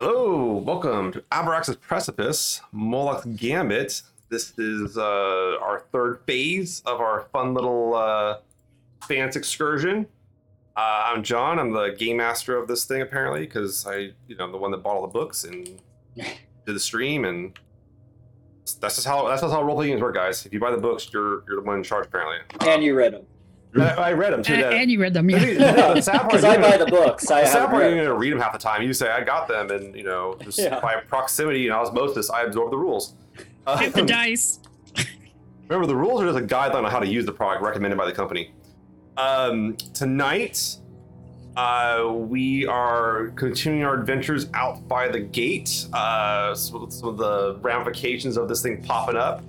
Hello, welcome to Abraxas' Precipice, Moloch's Gambit. This is uh, our third phase of our fun little uh, fans excursion. Uh, I'm John. I'm the game master of this thing, apparently, because I, you know, I'm the one that bought all the books and did the stream, and that's just how that's just how role playing games work, guys. If you buy the books, you're you're the one in charge, apparently. And you read them. I, I read them too. And, and you read them, yeah. the Because is I buy the books. I the sad have part, you're going to read them half the time. You say, I got them, and, you know, just Yeah. by proximity and osmosis, I absorb the rules. Uh, Hit the dice. remember, the rules are just a guideline on how to use the product recommended by the company. Um, tonight, uh, we are continuing our adventures out by the gate. Uh, some, some of the ramifications of this thing popping up.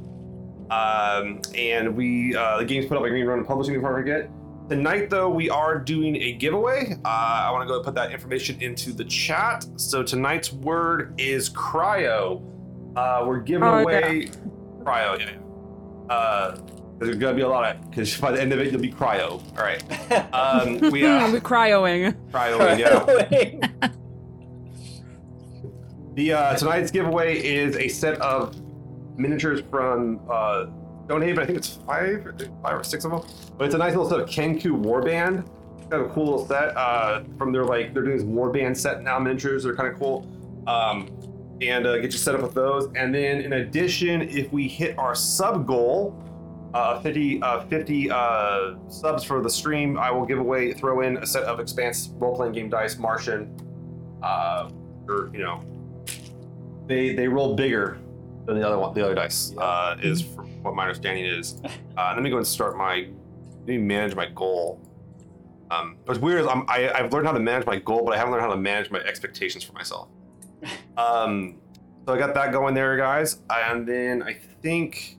Um, and we, uh, the game's put up by Green Ronin Publishing before I forget. Tonight, though, we are doing a giveaway. Uh, I want to go and put that information into the chat. So tonight's word is cryo. Uh, we're giving Oh, away cryo. Yeah. yeah. Uh, there's gonna be a lot of because by the end of it, you'll be cryo. All right. Um, we uh, be cryoing. cryo. Yeah. The uh, tonight's giveaway is a set of miniatures from uh, Stonehaven. I think it's five, five or six of them. But it's a nice little set of Kenku Warband. Kind of a cool little set uh, from their like they're doing this Warband set now miniatures. They're kind of cool. Um, and uh, get you set up with those. And then in addition, if we hit our sub goal, uh, 50, uh, 50 uh, subs for the stream, I will give away, throw in a set of Expanse role-playing game dice, Martian. Uh, or you know, they they roll bigger than the other one. The other dice Yeah. uh, is from what my understanding is. Uh, let me go and start my. Let me manage my goal. Um, what's weird is I'm, I, I've learned how to manage my goal, but I haven't learned how to manage my expectations for myself. Um, so I got that going there, guys. And then I think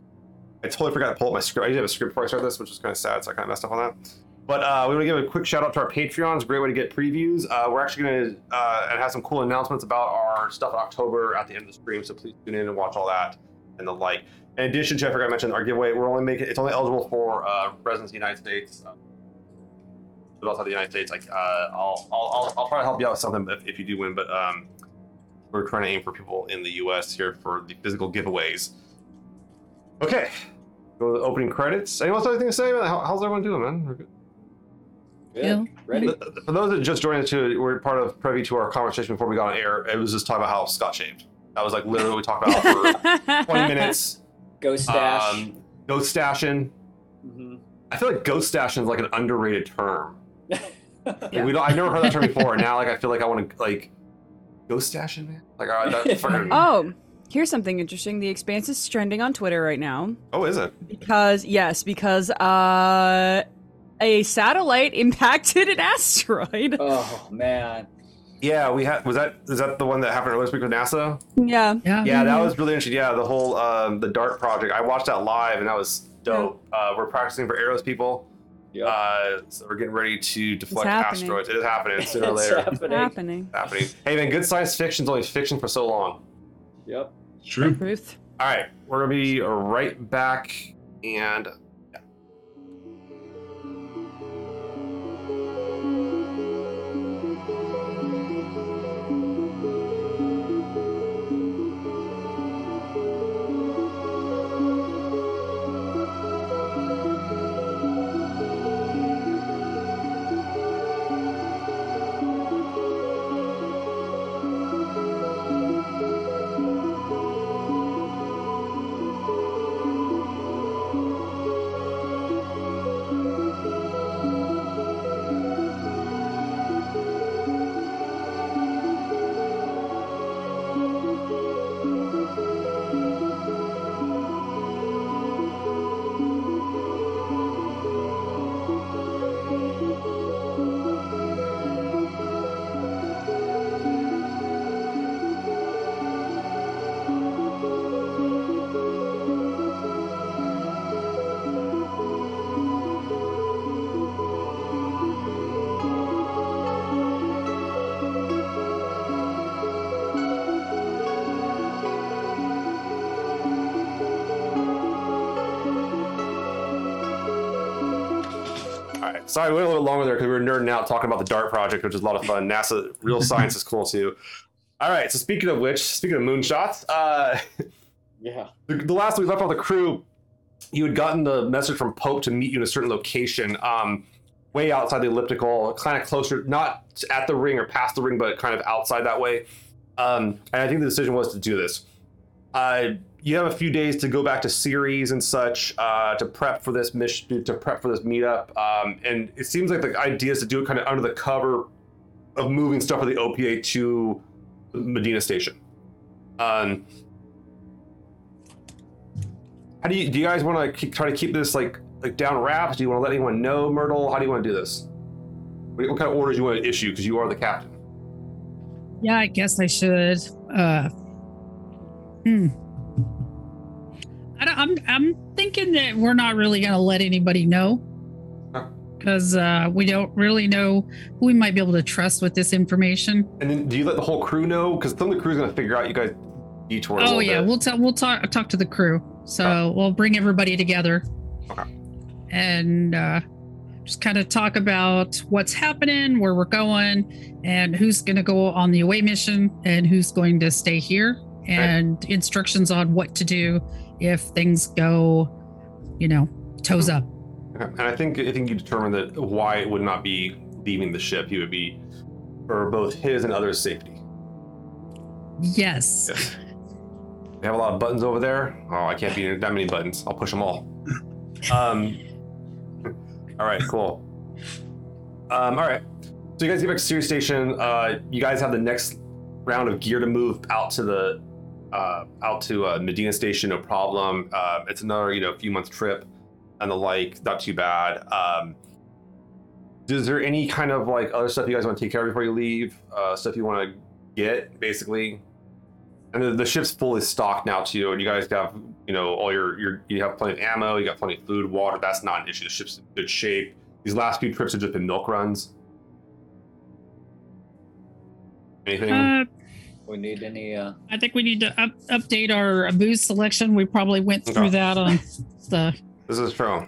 I totally forgot to pull up my script. I did have a script before I started this, which is kind of sad, so I kind of messed up on that. But uh, we want to give a quick shout out to our Patreons. Great way to get previews. Uh, we're actually going to uh, have some cool announcements about our stuff in October at the end of the stream. So please tune in and watch all that and the like. In addition to, I forgot to mention our giveaway. We're only making it's only eligible for uh, residents of the United States. Uh, but outside the United States, like uh, I'll, I'll I'll I'll help you out with something if, if you do win. But um, we're trying to aim for people in the U.S. here for the physical giveaways. Okay, go to the opening credits. Anyone else have anything to say? How, how's everyone doing, man? We're good. Good. Ready? For those that just joined us, too, we're part of privy to our conversation before we got on air. It was just talking about how Scott shaved. That was like literally what we talked about for 20 minutes. Ghost stash. Um, ghost stashing. Mhm. I feel like ghost stashing is like an underrated term. Like, Yeah. we don't, I've never heard that term before, and now like I feel like I want to like ghost stashing, man. Like, all right, that fucking. Oh, here's something interesting. The Expanse is trending on Twitter right now oh, is it? because yes, because uh, a satellite impacted an asteroid. oh man. Yeah, we had. Was that is that the one that happened earlier this week with NASA? Yeah. Yeah. Yeah, that was really interesting. Yeah, the whole um, the DART project. I watched that live, and that was dope. Uh, we're practicing for arrows, people. Yep. Uh, so we're getting ready to deflect asteroids. It is happening sooner or It's later. happening. Happening. happening. Hey man, good science fiction's only fiction for so long. Yep. True. Truth. All right, we're gonna be right back, and Sorry, we went a little bit longer there because we were nerding out talking about the DART project, which is a lot of fun. NASA, real science is cool too. All right. So speaking of which, speaking of moonshots, uh, Yeah. the, the last we left off the crew, you had gotten the message from Pope to meet you in a certain location, um, way outside the elliptical, kind of closer, not at the ring or past the ring, but kind of outside that way. Um, and I think the decision was to do this. Uh, you have a few days to go back to Ceres and such uh, to prep for this mission, to prep for this meetup. Um, and it seems like the idea is to do it kind of under the cover of moving stuff for the OPA to Medina Station. Um, how do you do? You guys want to try to keep this like like down wraps? Do you want to let anyone know, Myrtle? How do you want to do this? What, what kind of orders you want to issue? Because you are the captain. Yeah, I guess I should. Uh, hmm. I'm I'm thinking that we're not really gonna let anybody know because uh, we don't really know who we might be able to trust with this information. And then do you let the whole crew know? Because some of the crew's gonna figure out you guys detour. Oh yeah, bit. we'll tell we'll talk talk to the crew. So Okay. we'll bring everybody together Okay. and uh, just kind of talk about what's happening, where we're going, and who's going to go on the away mission and who's going to stay here, and instructions on what to do if things go, you know, toes up. Okay. And I think I think you determined that why it would not be leaving the ship. He would be for both his and others' safety. Yes. Yes. We have a lot of buttons over there. Oh, I can't be that many buttons. I'll push them all. Um. all right. Cool. Um. All right. So you guys get back to Ceres Station. Uh, you guys have the next round of gear to move out to the uh, out to uh, Medina Station. No problem. Uh, it's another you know few months trip and the like. Not too bad. Um. Is there any kind of like other stuff you guys want to take care of before you leave? Uh, stuff you want to get, basically. And the, the ship's fully stocked now too, and you guys have you know all your your you have plenty of ammo, you got plenty of food, water. That's not an issue. The ship's in good shape. These last few trips have just been milk runs. Anything? Uh, We need any uh I think we need to up, update our booze selection. We probably went through Okay. that on the this is true.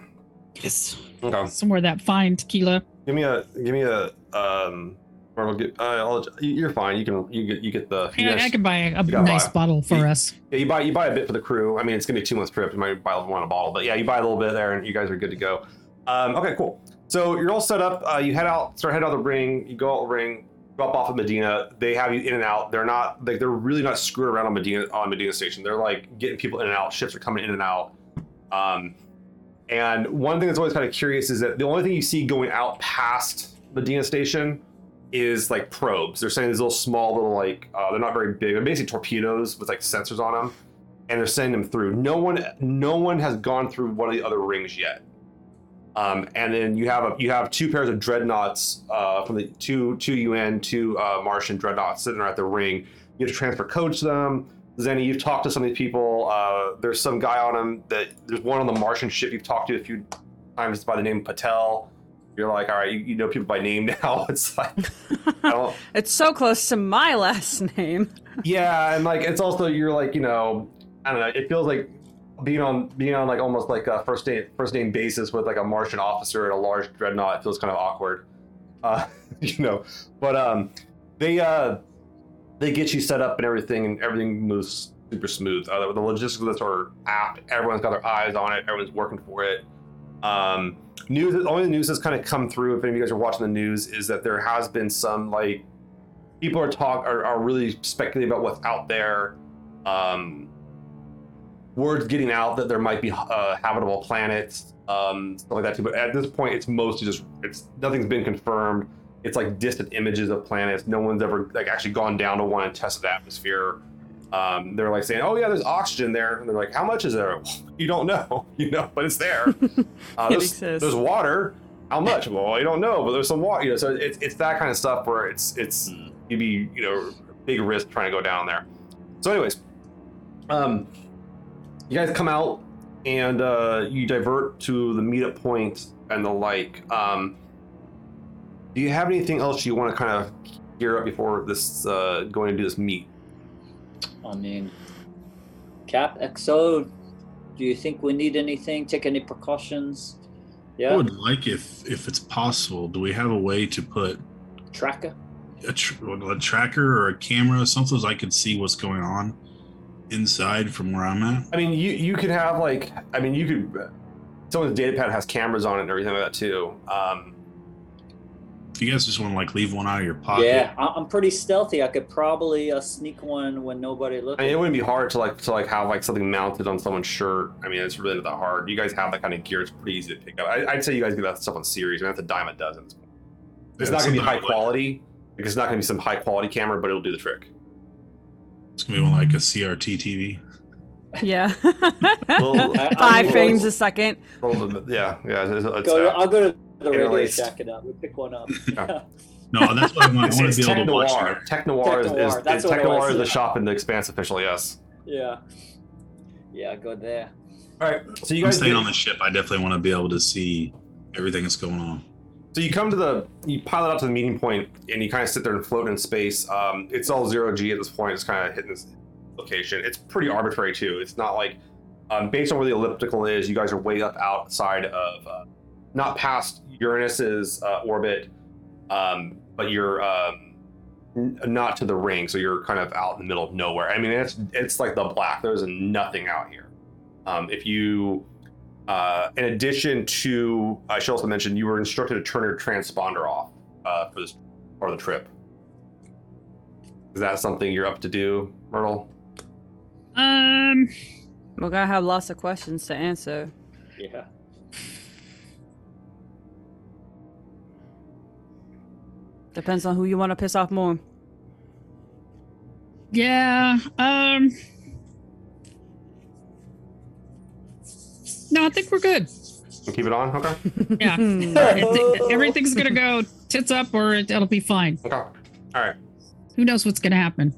yes, Okay. somewhere that fine tequila. Give me a give me a um. Or I'll get, uh, I'll, you're fine. You can you get you get the you Yeah, guys- I could buy a, a you nice buy- bottle for you- us. Yeah, you buy you buy a bit for the crew. I mean, it's gonna be two months trip. You might buy one a bottle, but yeah, you buy a little bit there, and you guys are good to go. Um, okay, cool. So you're all set up. Uh, you head out, start head out the ring. You go out the ring, drop off at Medina. They have you in and out. They're not like they're really not screwing around on Medina on Medina Station. They're like getting people in and out. Ships are coming in and out. Um, and one thing that's always kind of curious is that the only thing you see going out past Medina Station is like probes. They're sending these little small little like uh, they're not very big. They're basically torpedoes with like sensors on them, and they're sending them through. No one, no one has gone through one of the other rings yet. Um, and then you have a you have two pairs of dreadnoughts uh, from the two two UN two uh, Martian dreadnoughts sitting there at the ring. You have to transfer codes to them. Zeni, you've talked to some of these people. Uh, there's some guy on them that there's one on the Martian ship you've talked to a few times by the name Patel. You're like, all right, you, you know people by name now. It's like, It's so close to my last name. yeah, and like it's also you're like you know I don't know. It feels like being on being on like almost like a first name first name basis with like a Martian officer and a large dreadnought. It feels kind of awkward, uh, you know. But um, they uh they get you set up and everything, and everything moves super smooth. Uh, the logistics of this are apt. Everyone's got their eyes on it. Everyone's working for it. Um, news. The news has kind of come through. If any of you guys are watching the news, is that there has been some like people are talk are, are really speculating about what's out there. Um, words getting out that there might be uh, habitable planets, um, stuff like that too. But at this point, it's mostly just it's nothing's been confirmed. It's like distant images of planets. No one's ever like actually gone down to one and tested the atmosphere. Um, they're like saying, "Oh yeah, there's oxygen there," and they're like, "How much is there?" You don't know, you know, but it's there. Uh, It there's, exists. there's water. How much? Well, you don't know, but there's some water. You know, so it's it's that kind of stuff where it's it's you'd be you know big risk trying to go down there. So, anyways, um, you guys come out and uh, you divert to the meetup point and the like. Um, do you have anything else you want to kind of gear up before this uh, going to do this meet? I mean Cap XO, do you think we need anything? Take any precautions? Yeah. I would like if if it's possible. Do we have a way to put Tracker? a, tr- a tracker or a camera, something so I could see what's going on inside from where I'm at? I mean, you you could have like, I mean, you could. Someone's data pad has cameras on it and everything like that too. Um, If you guys just want to like leave one out of your pocket, Yeah, I- I'm pretty stealthy. I could probably uh, sneak one when nobody looks. I mean, it wouldn't be hard to like to like have like something mounted on someone's shirt. I mean, it's really not that hard. You guys have that kind of gear; it's pretty easy to pick up. I, I'd say you guys get that stuff on Ceres. I mean, that's a dime a dozen. It's Yeah, not going to be something high like- quality. Like, it's not going to be some high quality camera, but it'll do the trick. It's gonna be one like a CRT TV. Yeah. Well, I- I Five will- frames a second. Yeah, yeah. It's, it's, Go uh, I'll go to the radio interlaced. shack it up. We'll pick one up. Yeah. No, that's what I want. I want to be able to watch. noir. that. Tech noir is, Tech is, that's is what tech it was, noir is the shop in the Expanse official. Yes. yeah. Yeah, go there. All right. So you I'm guys staying get- on the ship. I definitely want to be able to see everything that's going on. So you come to the, you pilot out to the meeting point, and you kind of sit there and float in space. Um, it's all zero g at this point. It's kind of hitting this location. It's pretty arbitrary too. It's not like, um, based on where the elliptical is, you guys are way up outside of, uh, not past Uranus's uh, orbit, um, but you're um, n- not to the ring. So you're kind of out in the middle of nowhere. I mean, it's it's like the black. There's nothing out here. Um, if you uh, in addition to, I should also mention, you were instructed to turn your transponder off uh, for this part of the trip. Is that something you're up to do, Myrtle? Um, We're gonna have lots of questions to answer. Yeah. Depends on who you want to piss off more. yeah. Um. No, I think we're good. And keep it on. Okay. Yeah. Everything- everything's gonna go tits up, or it, it'll be fine. Okay. All right. Who knows what's gonna happen?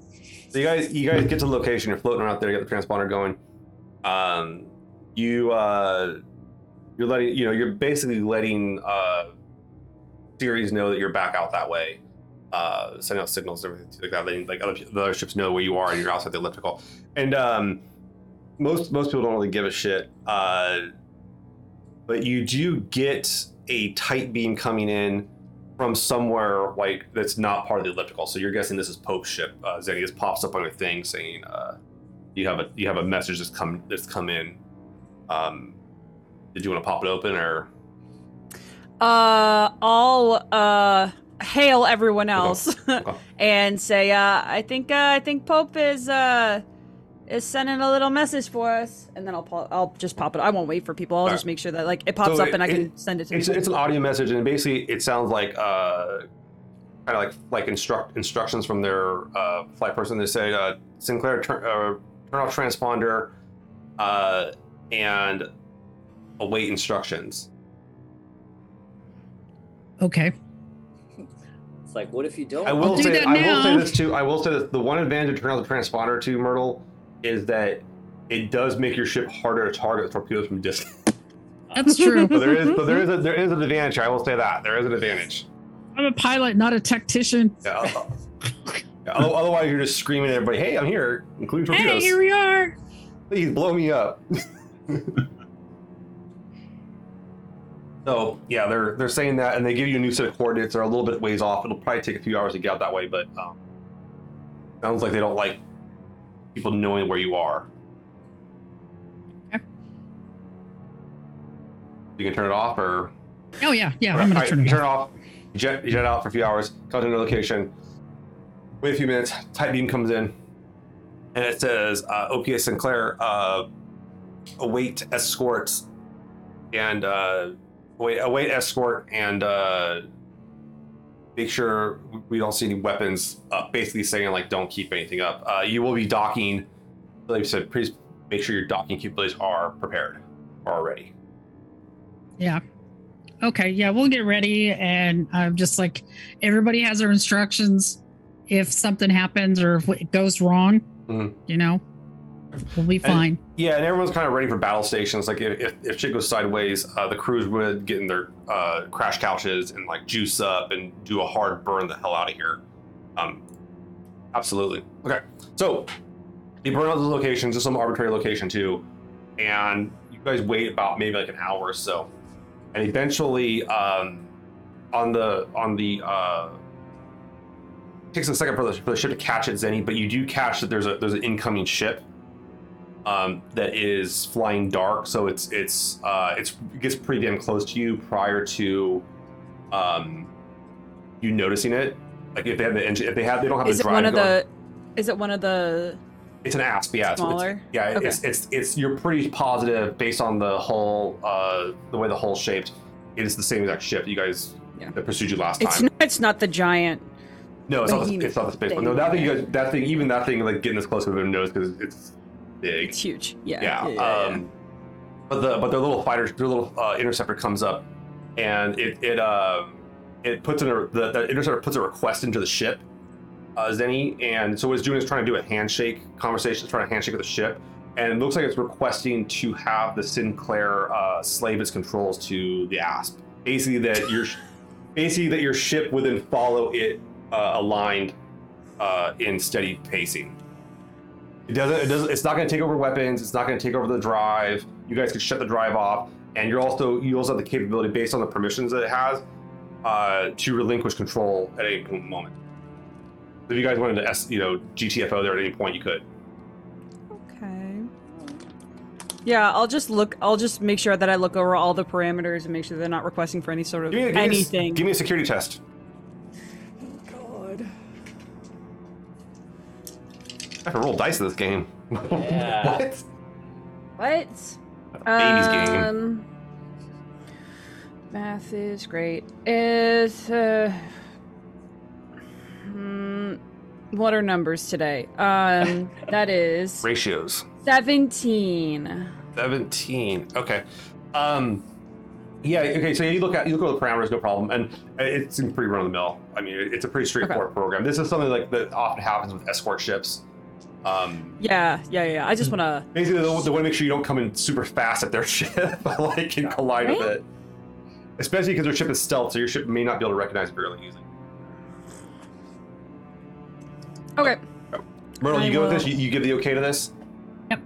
So you guys, you guys get to the location. You're floating around there. You got the transponder going. Um, you uh, you're letting you know you're basically letting uh, Ceres know that you're back out that way. Uh, sending out signals and everything like that. Letting like other the other ships know where you are and you're outside the elliptical. And um, most most people don't really give a shit. Uh, but you do get a tight beam coming in from somewhere like that's not part of the elliptical. So you're guessing this is Pope's ship. Uh, Zeni just pops up on your thing saying uh, you have a you have a message that's come that's come in. Um, did you want to pop it open or? Uh, I'll uh hail everyone else Okay. and say, uh, I think uh, I think Pope is uh is sending a little message for us, and then I'll po- I'll just pop it. I won't wait for people. I'll Alright. just make sure that like it pops So up and I it- can send it to It's, people. it's an audio message and basically it sounds like uh, kind of like like instruct instructions from their uh, flight person. They say uh, Sinclair turn, uh, turn off transponder uh, and await instructions. Okay. It's like, what if you don't? I will do say that I will say now. this too. I will say that the one advantage of turning off the transponder to Myrtle is that it does make your ship harder to target torpedoes from distance. That's true. so there is, so there is, a, there is an advantage. I will say that there is an advantage. I'm a pilot, not a tactician. Yeah. uh, yeah, Otherwise, you're just screaming at everybody, "Hey, I'm here!" Including Hey, here we are. Please blow me up. so yeah, they're they're saying that, and they give you a new set of coordinates. They're a little bit ways off. It'll probably take a few hours to get out that way, but um, sounds like they don't like people knowing where you are. Okay. You can turn it off, or Oh yeah, yeah. I'm gonna right, turn it turn off. it off. You jet, jet out for a few hours. Come to another location. Wait a few minutes. Tight beam comes in, and it says uh, OPS Sinclair uh, await escorts and uh, wait await escort and uh, make sure we don't see any weapons. Uh, basically saying like don't keep anything up. Uh, you will be docking. Like I said, please make sure your docking capabilities are prepared or already. Yeah. Okay. Yeah, we'll get ready, and I'm just like, everybody has their instructions. If something happens or if it goes wrong, Mhm. you know, we'll be fine. Yeah, and everyone's kind of ready for battle stations. Like if, if, if shit goes sideways, uh, the crews would get in their uh, crash couches and like juice up and do a hard burn the hell out of here. Um, absolutely. Okay, so you burn out the locations, just some arbitrary location too, and you guys wait about maybe like an hour or so, and eventually um, on the on the uh, takes a second for the, for the ship to catch it, Zeni, but you do catch that there's a there's an incoming ship um, that is flying dark. So it's it's uh, it's it gets pretty damn close to you prior to um, you noticing it. Like if they have the engine, if they have they don't have Is the it drive one of going. the? Is it one of the? It's an asp, yeah. it's- it's- Smaller? yeah, Okay. it's, it's it's you're pretty positive based on the whole uh, the way the hull's shaped. It is the same exact ship you guys Yeah. that pursued you last It's time. not. It's not the giant. no, it's not, the, it's not the space. thing. No, that thing you guys, that thing, even that thing, like getting this close to them knows because it's big. It's huge. Yeah. yeah. yeah, yeah, um, But the but their little fighter, their little uh, interceptor comes up, and it it um it puts in a the, the interceptor puts a request into the ship, uh, Zeni, and so what it's doing is trying to do a handshake conversation, trying to handshake with the ship, and it looks like it's requesting to have the Sinclair uh, slave its controls to the Asp. Basically, that your basically that your ship would then follow it uh, aligned uh, in steady pacing. It doesn't. It doesn't. It's not going to take over weapons. It's not going to take over the drive. You guys can shut the drive off, and you're also you also have the capability based on the permissions that it has uh, to relinquish control at any moment. If you guys wanted to, S, you know, GTFO there at any point, you could. Okay. Yeah, I'll just look. I'll just make sure that I look over all the parameters and make sure they're not requesting for any sort of Give me, give me a- anything. give me a security test. I have to roll dice in this game. Yeah. what? What? Baby's game. Um, Math is great. Is uh, hmm, what are numbers today? Um, that is Ratios. seventeen. 17 okay um yeah okay so you look at you look at the parameters no problem and it's pretty run of the mill i mean it's a pretty straightforward program this is something like that often happens with escort ships um Yeah, yeah, yeah. I just want to. basically they, want to make sure you don't come in super fast at their ship but like and collide with Right? it especially because their ship is stealth so your ship may not be able to recognize it fairly easily Okay. Myrtle, I you go with this you, you give the okay to this Yep.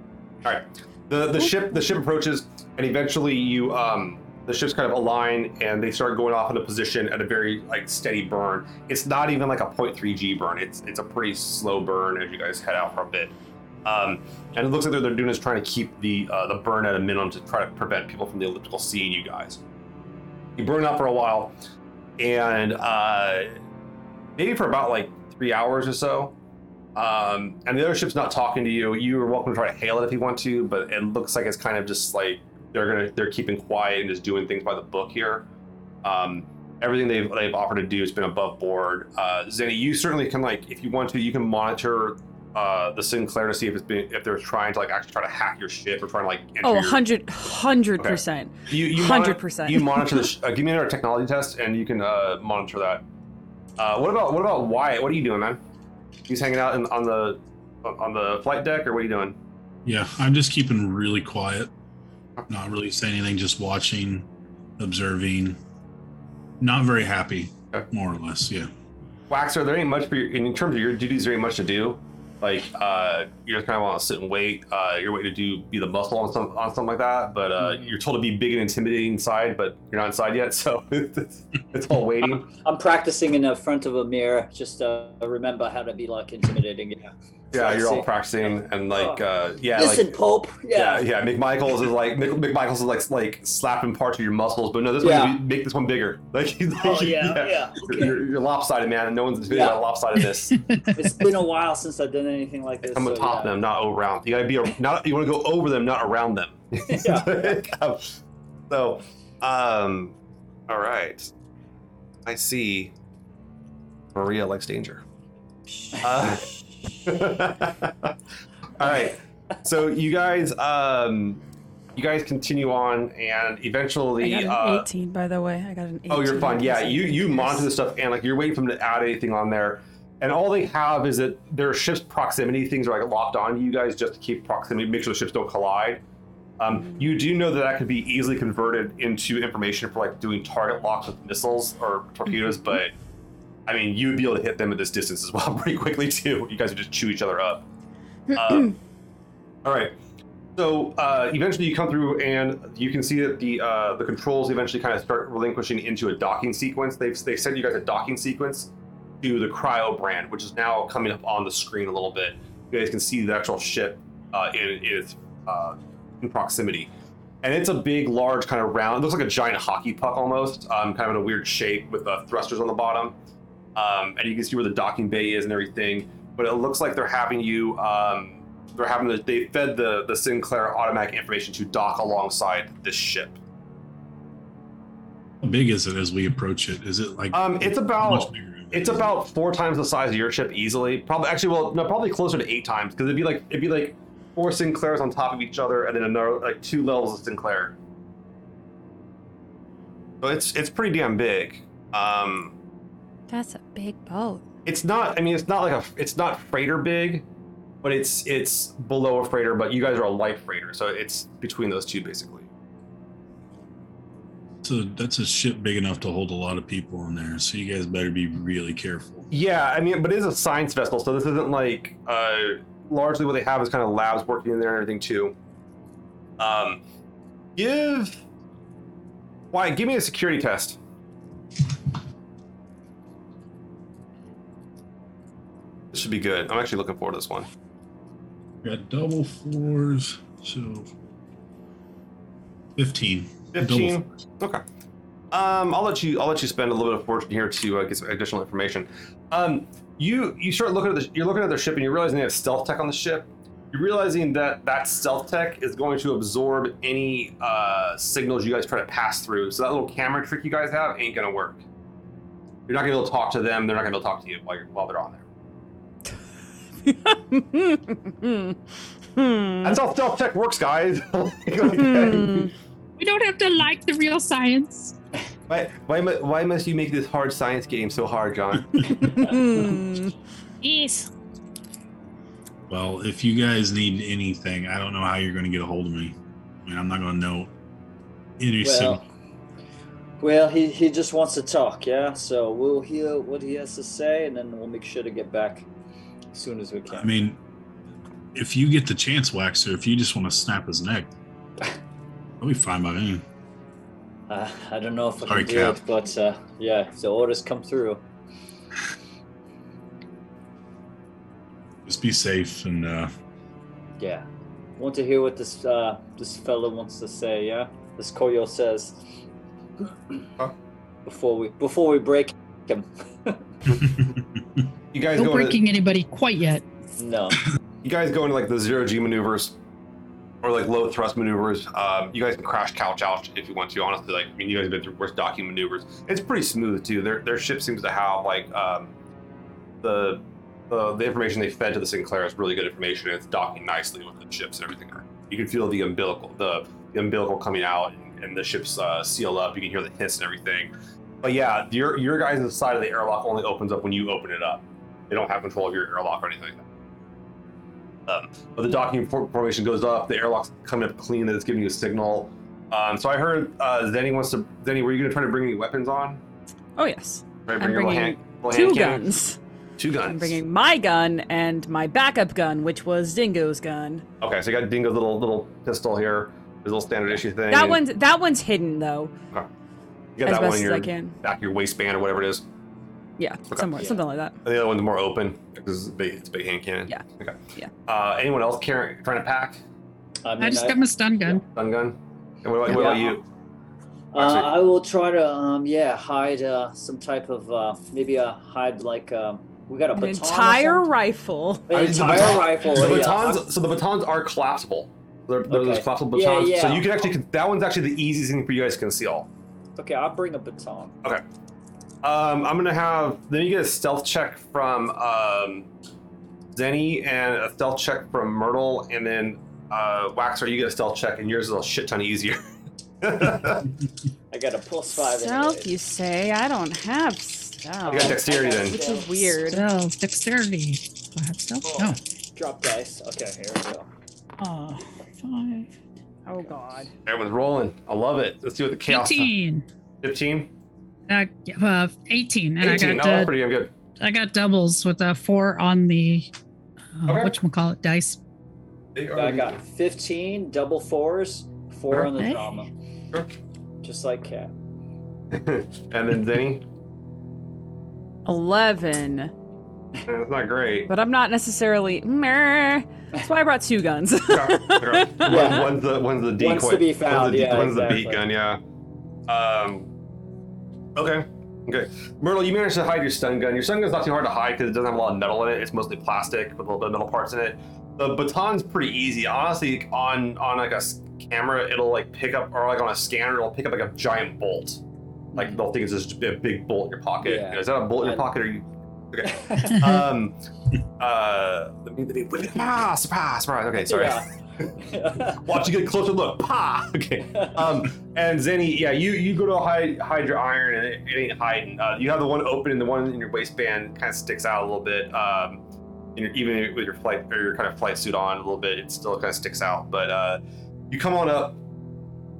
all right the the ship the ship approaches and eventually you um the ships kind of align and they start going off into position at a very like steady burn. It's not even like a 0.3 g burn. It's it's a pretty slow burn as you guys head out for a bit. Um, and it looks like what they're doing is trying to keep the uh, the burn at a minimum to try to prevent people from the elliptical seeing you guys. You burn out for a while and uh, maybe for about like three hours or so. Um, and the other ship's not talking to you. You are welcome to try to hail it if you want to, but it looks like it's kind of just like they're gonna they're keeping quiet and just doing things by the book here. Um, everything they've they've offered to do has been above board. Uh, Zeni, you certainly can like if you want to, you can monitor uh, the Sinclair to see if it's been if they're trying to like actually try to hack your ship or trying to like enter Oh, your, 100 100 percent. you, you 100%. You monitor the. Sh- uh, give me another technology test, and you can uh, monitor that. Uh, what about what about Wyatt? What are you doing, man? He's hanging out in, on the on the flight deck, or what are you doing? Yeah, I'm just keeping really quiet, not really saying anything, just watching, observing. Not very happy, Okay. more or less. Yeah. Waxor, there ain't much for your, in terms of your duties. There ain't much to do. Like uh, you just kind of want to sit and wait. Uh, you're waiting to do be the muscle on some on something like that. But uh, you're told to be big and intimidating inside, but you're not inside yet, so it's, it's all waiting. I'm practicing in the front of a mirror just to remember how to be like intimidating. Yeah. Yeah, you're all Sexy. practicing and like uh, yeah, Listen, like Pope. yeah, Yeah. yeah. McMichaels is like Mc, McMichaels is like like slapping parts of your muscles, but no, this Yeah. one make this one bigger. Like, like Oh yeah, yeah. Okay. You're, you're lopsided, man. and No one's video Yeah. about lopsidedness. It's been a while since I've done anything like this. I'm so, atop yeah. them, not around. You gotta be a, not. You want to go over them, not around them. Yeah. so, um, all right. I see. Maria likes danger. Uh, all right. So you guys, um, you guys continue on, and I eventually, got an uh, 18, by the way. I got an 18. Oh, you're fine. Yeah, you you monitor this stuff, and like you're waiting for them to add anything on there, and all they have is that their ship's proximity things are like locked onto you guys just to keep proximity, make sure the ships don't collide. Um, you do know that that could be easily converted into information for like doing target locks with missiles or torpedoes, but I mean, you would be able to hit them at this distance as well pretty quickly too. You guys would just chew each other up. Um, all right. So uh, eventually, you come through, and you can see that the uh, the controls eventually kind of start relinquishing into a docking sequence. They've they send you guys a docking sequence, to the cryo brand, which is now coming up on the screen a little bit. You guys can see the actual ship uh, in, in its uh, in proximity, and it's a big, large, kind of round. It looks like a giant hockey puck almost, um, kind of in a weird shape with uh, thrusters on the bottom, um, and you can see where the docking bay is and everything. But it looks like they're having you. Um, they're having the, they fed the the Sinclair automatic information to dock alongside this ship. How big is it as we approach it? Is it like Um, it's about it's about four times the size of your ship easily. Probably actually, well, no, probably closer to eight times because it'd be like it'd be like four Sinclairs on top of each other, and then another like two levels of Sinclair. So it's it's pretty damn big. Um, That's a big boat. it's not. I mean, it's not like a. It's not freighter big, but it's it's below a freighter. But you guys are a light freighter, so it's between those two basically. So that's a ship big enough to hold a lot of people in there. So you guys better be really careful. Yeah, I mean, but it is a science vessel, so this isn't like uh, largely what they have is kind of labs working in there and everything too. Um, give why? Give me a security test. Should be good. I'm actually looking forward to this one. Got double fours, so fifteen. 15? Okay. Um, I'll let you. I'll let you spend a little bit of fortune here to uh, get some additional information. Um, you you start looking at the. You're looking at their ship and you're realizing they have stealth tech on the ship. You're realizing that that stealth tech is going to absorb any uh, signals you guys try to pass through. So that little camera trick you guys have ain't gonna work. You're not gonna be able to talk to them. They're not gonna be able to talk to you while, you're, while they're on there. Hmm. That's how stealth tech works, guys. Hmm. We don't have to like the real science. why, why, why must you make this hard science game so hard, John? Hmm. Yes. Well, if you guys need anything, I don't know how you're going to get a hold of me. I mean, I'm not going to know any Well, signal. well, he, he just wants to talk, yeah. So we'll hear what he has to say, and then we'll make sure to get back as soon as we can. I mean, if you get the chance, Waxor, if you just want to snap his neck, I'll be fine by me. uh, I don't know if I Sorry, can do Cap. it, but uh, yeah, if the orders come through. Just be safe and uh, Yeah. Want to hear what this uh, this fella wants to say? Yeah, this Koyo says Huh? before we before we break him. You guys No go into, breaking anybody quite yet. no. you guys go into like the zero G maneuvers or like low thrust maneuvers. Um, you guys can crash couch out if you want to. Honestly, like I mean, you guys have been through worse docking maneuvers. It's pretty smooth too. Their their ship seems to have like um, the uh, the information they fed to the Sinclair is really good information. and It's docking nicely with the ships and everything. You can feel the umbilical the, the umbilical coming out and, and the ships uh, seal up. You can hear the hiss and everything. But yeah, your your guys' side of the airlock only opens up when you open it up. They don't have control of your airlock or anything. Um, but the docking formation goes up. The airlock's coming up clean. That it's giving you a signal. Um, so I heard uh, Zeni wants to. Zeni, were you going to try to bring any weapons on? Oh yes, Try to I'm your bringing hand, two hand guns. Two guns. I'm bringing my gun and my backup gun, which was Dingo's gun. Okay, so you got Dingo's little little pistol here. His little standard issue thing. That one's that one's hidden though, You got as that one best in as I can. back your waistband or whatever it is. Yeah, somewhere, Yeah. something like that. And the other one's more open because it's a big, it's a big hand cannon. Yeah. Okay. Yeah. Uh, anyone else carrying trying to pack I mean, I just I, got my stun gun. stun gun? And what about, what about you? uh, I will try to um yeah hide uh, some type of uh, maybe a hide like um, we got a An baton. or entire rifle. An I mean, the entire rifle. The yeah. batons, so the batons are collapsible. They're, they're those Okay. collapsible Yeah, batons. So you can actually that one's actually the easiest thing for you guys to conceal. Okay, I'll bring a baton. Um, I'm gonna have then you get a stealth check from um, Zeni and a stealth check from Myrtle, and then uh, Waxor, you get a stealth check, and yours is a shit ton easier. I got a plus five. Stealth, you say? I don't have stealth. you got dexterity then. Which is weird. Stealth, dexterity. Do I have stealth? No. Drop dice. Okay, here we go. Uh, five. Oh god. Everyone's rolling. I love it. Let's see what the chaos. Fifteen. 15? Uh, uh, 18. And 18. I got that's uh, pretty damn good. I got doubles with a four on the uh, Okay. whatchamacallit dice. They are I the- got 15 double fours, four on the drama. Sure. Just like Cat. and then Zeni. 11. That's not great. But I'm not necessarily. Meh. That's why I brought two guns. Okay, okay. One- One's the one's the decoy. One's to be one's the, yeah, one's the beat gun. Yeah. Um. Okay. Okay. Myrtle, you managed to hide your stun gun. Your stun gun's not too hard to hide because it doesn't have a lot of metal in it. It's mostly plastic with a little bit of metal parts in it. The baton's pretty easy. Honestly, on on like a camera, it'll like pick up, or like on a scanner, it'll pick up like a giant bolt. Like they'll think it's just a big bolt in your pocket. Yeah. Is that a bolt in your pocket, or you? Okay. um. Uh. Let me, let me, ah, surprise! Surprise! Okay. Sorry. Yeah. Watch you get a closer look. Pa! Okay. Um, and Zeni, yeah, you you go to hide hide your iron and it, it ain't hiding. Uh, you have the one open and the one in your waistband kind of sticks out a little bit. Um, and you're, even with your flight or your kind of flight suit on a little bit, it still kind of sticks out. But uh, you come on up.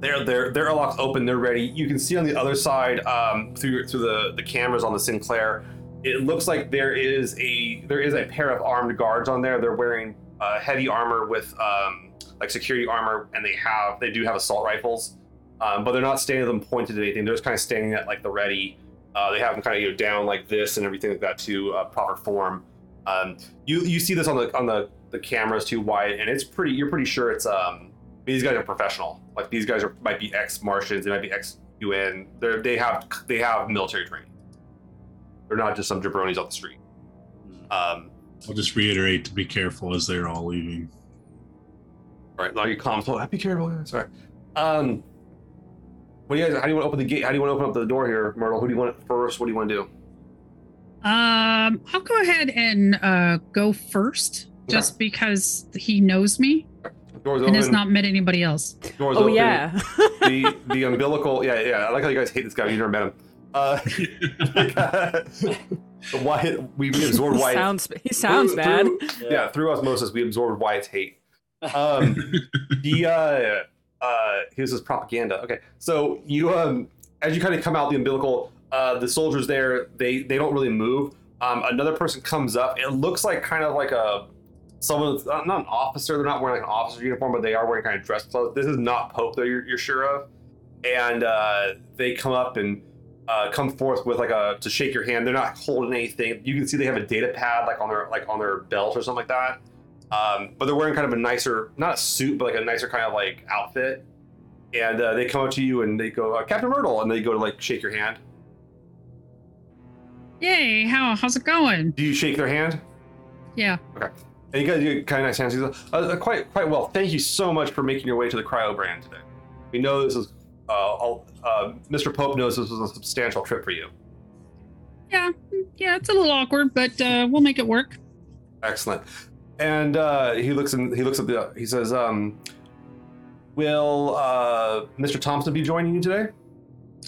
They're they're their airlock's open. They're ready. You can see on the other side um, through through the the cameras on the Sinclair. It looks like there is a there is a pair of armed guards on there. They're wearing uh, heavy armor with um, like security armor, and they have they do have assault rifles, um, but they're not standing them pointed at anything. They're just kind of standing at like the ready. Uh, they have them kind of you know down like this and everything like that to uh, proper form. Um, you you see this on the on the the cameras too, Wyatt, and it's pretty. You're pretty sure it's um these guys are professional. Like these guys are might be ex Martians, they might be ex UN. They they have they have military training. They're not just some jabronis off the street. Um, I'll just reiterate to be careful as they're all leaving. All right, now your comms. Oh, be careful. Sorry. Um, what do you guys? How do you want to open the gate? How do you want to open up the door here, Myrtle? Who do you want first? What do you want to do? Um, I'll go ahead and uh, go first, just because he knows me Doors and open. has not met anybody else. doors oh, open. yeah. The the umbilical. Yeah, yeah. I like how you guys hate this guy. You never met him. Uh, Wyatt, we, we absorbed he, Wyatt. sounds, he sounds through- bad. through- yeah, through osmosis, we absorbed Wyatt's hate. Um, the uh, uh, here's his propaganda. Okay, so you um, as you kind of come out the umbilical, uh, the soldiers there, they they don't really move. Um, another person comes up. It looks like kind of like a someone, not not an officer. They're not wearing like an officer uniform, but they are wearing kind of dress clothes. This is not Pope, though. You're, you're sure of. And uh, they come up and uh, come forth with like a to shake your hand. They're not holding anything. You can see they have a data pad like on their like on their belt or something like that. Um, but they're wearing kind of a nicer, not a suit, but like a nicer kind of like outfit. And uh, they come up to you and they go, uh, Captain Myrtle, and they go to like shake your hand. Yay! How how's it going? Do you shake their hand? Yeah. Okay. And you guys do kind of nice hands. Uh, uh, quite quite well. Thank you so much for making your way to the cryo brand today. We know this is, uh, all- uh, Mr. Pope knows this was a substantial trip for you. Yeah. Yeah. It's a little awkward, but uh, we'll make it work. Excellent. And uh, he looks and he looks at the. He says, um, "Will uh, Mr. Thompson be joining you today?"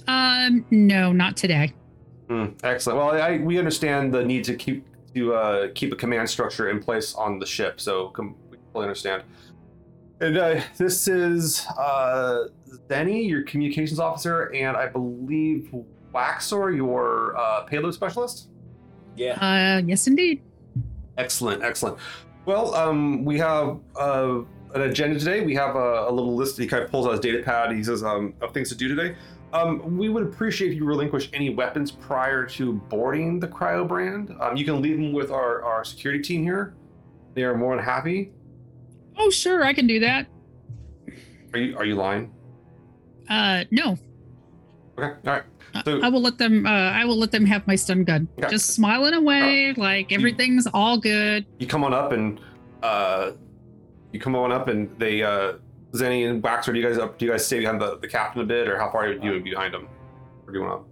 Um, no, not today. Hmm, excellent. Well, I, we understand the need to keep to uh, keep a command structure in place on the ship, so com- we fully understand. And uh, this is uh, Zeni, your communications officer, and I believe Waxor, your uh, payload specialist. Yeah. Uh, yes, indeed. Excellent, excellent. Well, um, we have uh, an agenda today. We have a, a little list. He kind of pulls out his data pad. He says um, of things to do today. Um, we would appreciate if you relinquish any weapons prior to boarding the cryo brand. Um, you can leave them with our, our security team here. They are more than happy. Oh, sure, I can do that. Are you are you lying? Uh, no, Okay, all right. I- So- I will let them. Uh, I will let them have my stun gun. Okay. Just smiling away, like everything's all good. You come on up and uh, you come on up and they uh, Zeni and Waxor. Do you guys up? Do you guys stay behind the, the captain a bit, or how far are you behind him? Or do you want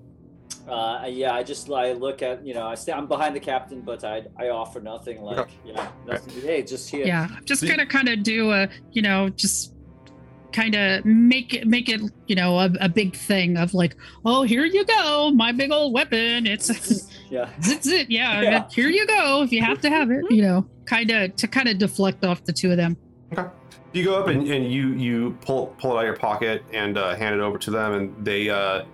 Uh, yeah, I just I look at you know I stay I'm behind the captain, but I I offer nothing like Okay. yeah nothing. Hey, just here. Yeah, I'm just See- gonna kind of do a, you know, just kind of make it make it, you know, a, a big thing of like, oh, here you go, my big old weapon. It's yeah. zit zit, yeah, Yeah. Here you go, if you have to have it, you know, kind of to kind of deflect off the two of them. Okay. You go up and, and you you pull pull it out of your pocket and uh, hand it over to them, and they uh,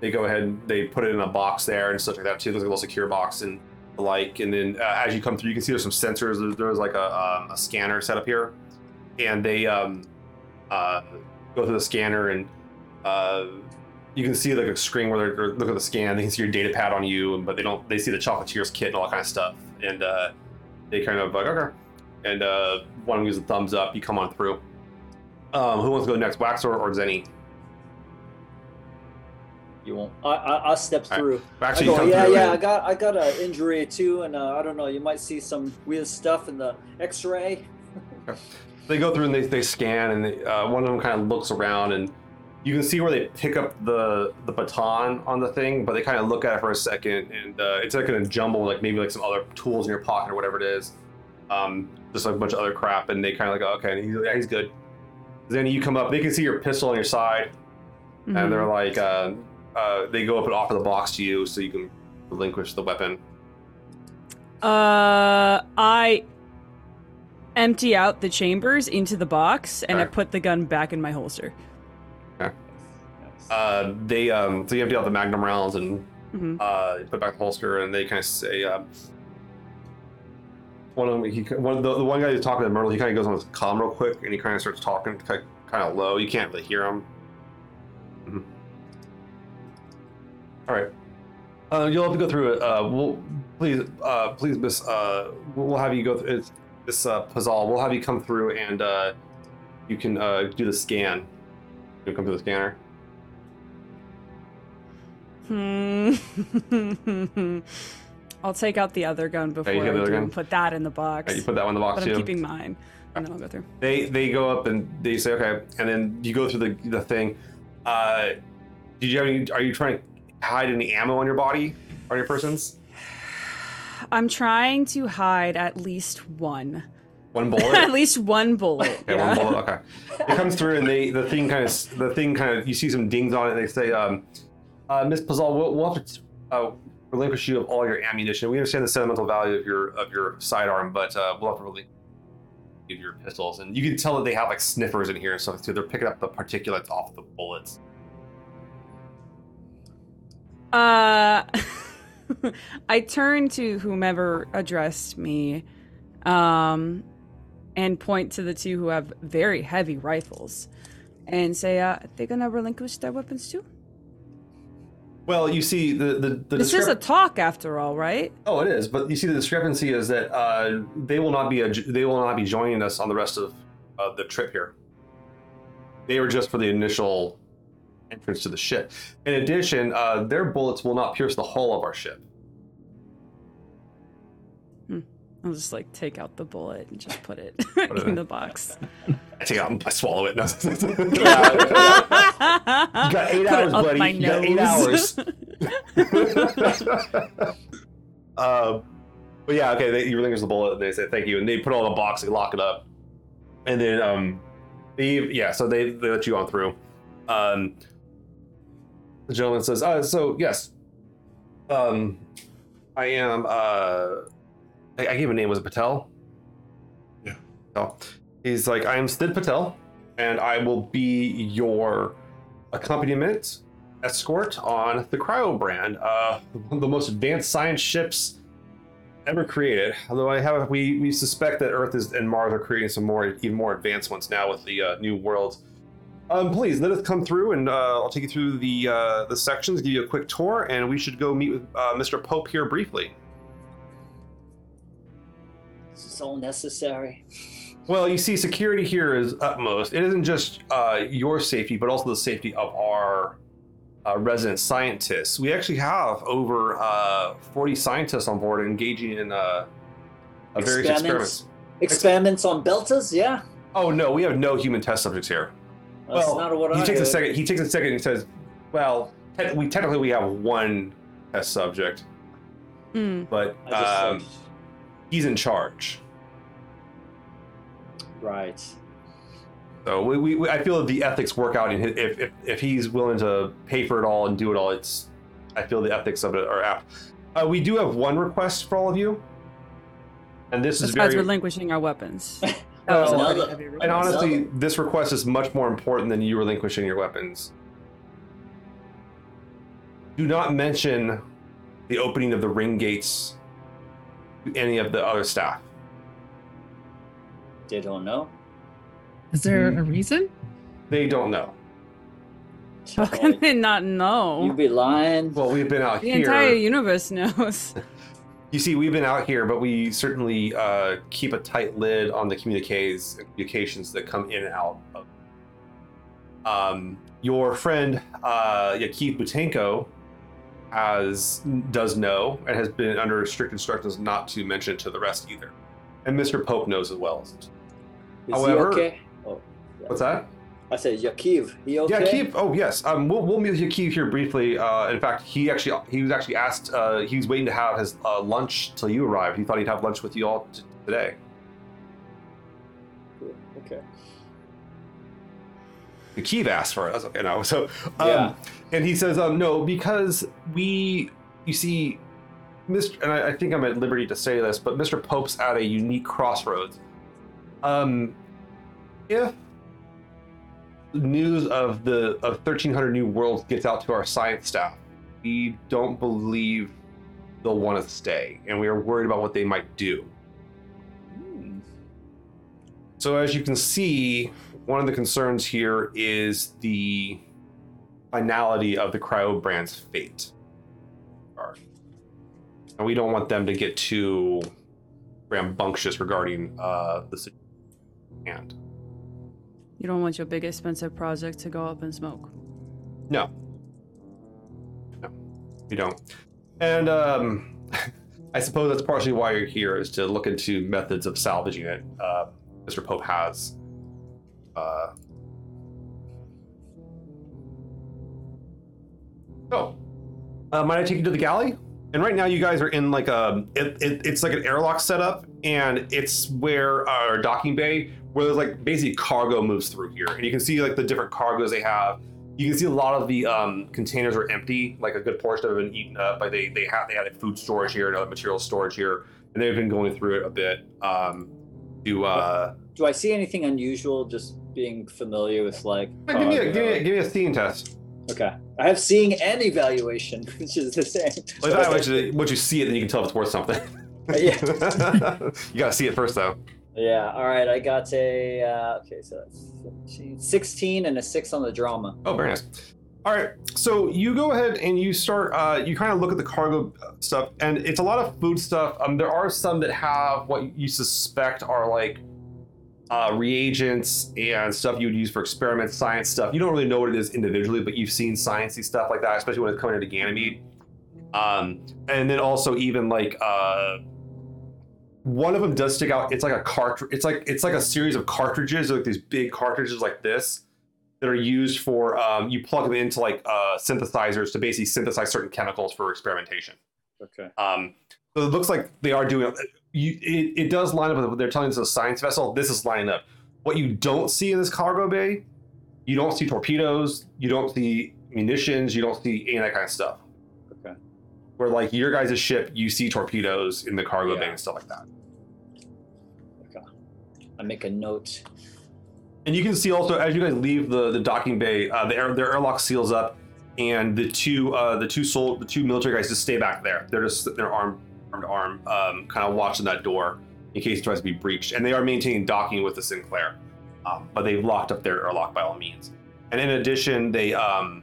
they go ahead and they put it in a box there and stuff like that too. There's like a little secure box and the like. And then uh, as you come through, you can see there's some sensors. There's, there's like a, um, a scanner set up here, and they um, uh, go through the scanner and uh, you can see like a screen where they're, they're looking at the scan. They can see your data pad on you, but they don't. They see the Chocolatiers kit and all that kind of stuff, and uh, they kind of like okay. And uh, one of them gives a thumbs up. You come on through. Um, who wants to go next, Waxor, or Zeni? You won't. I I I'll step Alright. through. Actually, I go, yeah, through yeah. and- I got I got an injury too, and uh, I don't know. You might see some weird stuff in the X-ray. They go through and they, they scan and they, uh, one of them kind of looks around and you can see where they pick up the the baton on the thing but they kind of look at it for a second and uh, it's like in a jumble like maybe like some other tools in your pocket or whatever it is um, just like a bunch of other crap and they kind of like oh, okay and he's, yeah, he's good then you come up they can see your pistol on your side Mhm. and they're like uh, uh, they go up and offer the box to you so you can relinquish the weapon Uh, I empty out the chambers into the box, and I Alright. put the gun back in my holster. uh, they um, so you empty out the magnum rounds and hmm uh, put back the holster, and they kind of say, uh, one of them, he, one of the, the one guy who's talking to Myrtle, he kind of goes on his comm real quick, and he kind of starts talking kind of low. You can't really hear him. Mhm. All right, uh, you'll have to go through it. Uh, we'll please, uh, please, Miss, uh, we'll have you go through it's, this uh, Pezahl. We'll have you come through, and uh, you can uh, do the scan. You come through the scanner. Hmm. I'll take out the other gun before you I the do other and gun? put that in the box. Right, you put that one in the box but too. I'm keeping mine, and then I'll go through. they they go up and they say okay and then you go through the the thing uh did you have any are you trying to hide any ammo on your body on your persons I'm trying to hide at least one, one bullet. at least one bullet. okay yeah. one bullet okay it comes through and they the thing kind of the thing kind of you see some dings on it they say um uh miss Pezahl, we'll, we'll have to uh relinquish you of all your ammunition we understand the sentimental value of your of your sidearm but uh we'll have to relinquish you your pistols and you can tell that they have like sniffers in here and stuff too they're picking up the particulates off the bullets Uh, I turn to whomever addressed me, um, and point to the two who have very heavy rifles, and say, uh, "They're gonna relinquish their weapons too." Well, you see the the, the this is a talk, after all, right? Oh, it is. But you see, the discrepancy is that uh, they will not be a, they will not be joining us on the rest of uh, the trip here. They were just for the initial entrance to the ship. In addition, uh, their bullets will not pierce the hull of our ship. I'll just like take out the bullet and just put it it in in. the box. I take it out and I swallow it. No. you you got eight hours, buddy. You got eight hours. uh, but yeah, okay. They, you relinquish the bullet, and they say thank you, and they put it all in a box, they lock it up, and then um, they yeah, so they, they let you on through. Um, the gentleman says, uh, so yes, um, I am. Uh, I, I gave a name. Was it Patel? Yeah. Oh, he's like, I am Sid Patel, and I will be your accompaniment escort on the Cryo brand, uh, one of the most advanced science ships ever created. Although I have, we we suspect that Earth is and Mars are creating some more, even more advanced ones now with the uh, new worlds. Um, please let us come through, and uh, I'll take you through the uh, the sections, give you a quick tour, and we should go meet with uh, Mr. Pope here briefly. This is all necessary. Well, you see, security here is utmost. It isn't just uh, your safety, but also the safety of our uh, resident scientists. We actually have over uh, 40 scientists on board engaging in various Experiments? experiments. Experiments on Belters? Yeah. Oh no, we have no human test subjects here. That's well, not what he I takes a second. He takes a second and says, "Well, te- we technically we have one test subject, Mm. but um, he's in charge." right. So we, we, we I feel that the ethics work out, and if, if if he's willing to pay for it all and do it all, it's I feel the ethics of it are apt. Uh, we do have one request for all of you, and this is Besides very relinquishing our weapons. That Well, a pretty another- heavy and request. honestly, this request is much more important than you relinquishing your weapons. Do not mention the opening of the ring gates to any of the other staff. They don't know. Is there Mhm. a reason? They don't know. How can they not know? You'd be lying. Well, we've been out the here. The entire universe knows. You see, we've been out here, but we certainly uh, keep a tight lid on the communiques communications that come in and out of. Um, your friend uh, Yakiv Butenko has does know and has been under strict instructions not to mention it to the rest either, and Mr. Pope knows as well. Is however- okay? Oh, What's that? I said Yakiv. He okay? Yeah, Keith. Oh, yes. Um, we'll, we'll meet Keith here briefly. Uh, in fact, he actually he was actually asked. Uh, he was waiting to have his uh, lunch till you arrived. He thought he'd have lunch with you all t- today. Cool. Okay. Keith asked for it. That's okay. No. So, um, Yeah. and he says, um, no, because we, you see, Mr. And I, I think I'm at liberty to say this, but Mr. Pope's at a unique crossroads. Um, if news of the of 1300 new worlds gets out to our science staff, we don't believe they'll want to stay, and we are worried about what they might do. So as you can see, one of the concerns here is the finality of the Cryo brand's fate. And we don't want them to get too rambunctious regarding uh, the situation. You don't want your big expensive project to go up in smoke. No. No, we don't. And um, I suppose that's partially why you're here, is to look into methods of salvaging it. Uh, Mr. Pope has. Uh, so, uh, might I take you to the galley? And right now, you guys are in like a. It, it, it's like an airlock setup, and it's where our docking bay, where there's like basically cargo moves through here, and you can see like the different cargoes they have you can see a lot of the um, containers are empty. Like a good portion have been eaten up. Like they they have they had a food storage here and other material storage here, and they've been going through it a bit. Um, to uh, Do I see anything unusual? Just being familiar with like. give me a give me a, give me a seeing test. Okay. I have seeing and evaluation, which is the same. Like that, once you, once you see it, then you can tell if it's worth something. Yeah. you gotta see it first, though. Yeah. All right. I got a. Uh, okay, so that's 15, 16 and a six on the drama. Oh, very nice. All right, so you go ahead and you start. Uh, you kind of look at the cargo stuff, and it's a lot of food stuff. Um, there are some that have what you suspect are like uh, reagents and stuff you would use for experiments, science stuff. You don't really know what it is individually, but you've seen sciencey stuff like that, especially when it's coming into Ganymede. Um, and then also even like uh, one of them does stick out. It's like a cartridge. It's like it's like a series of cartridges, like these big cartridges like this that are used for um, you plug them into like uh, synthesizers to basically synthesize certain chemicals for experimentation. Okay. Um, so it looks like they are doing. You, it, it does line up with what they're telling us a science vessel. This is lining up. What you don't see in this cargo bay, you don't see torpedoes, you don't see munitions, you don't see any of that kind of stuff. Where like your guys' ship, you see torpedoes in the cargo bay and stuff like that. Okay. I make a note. And you can see also as you guys leave the, the docking bay, uh, the air, their airlock seals up, and the two uh, the two sol- the two military guys just stay back there. They're just they're arm arm to arm, um, kind of watching that door in case it tries to be breached. And they are maintaining docking with the Sinclair, um, but they've locked up their airlock by all means. And in addition, they um,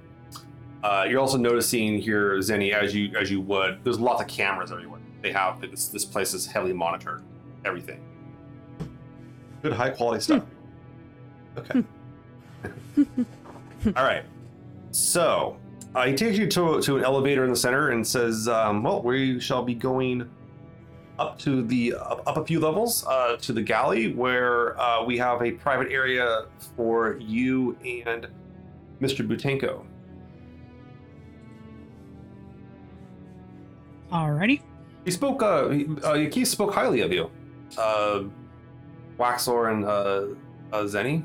uh, you're also noticing here, Zeni, as you as you would, there's lots of cameras everywhere. They have this this place is heavily monitored, everything. Good high quality stuff. Okay. All right. So uh, he takes you to, to an elevator in the center and says, um, "Well, we shall be going up to the up, up a few levels uh, to the galley, where uh, we have a private area for you and Mr. Butenko." Alrighty. He spoke. Uh, he, uh, Yaki spoke highly of you, uh, Waxor and uh, uh, Zeni.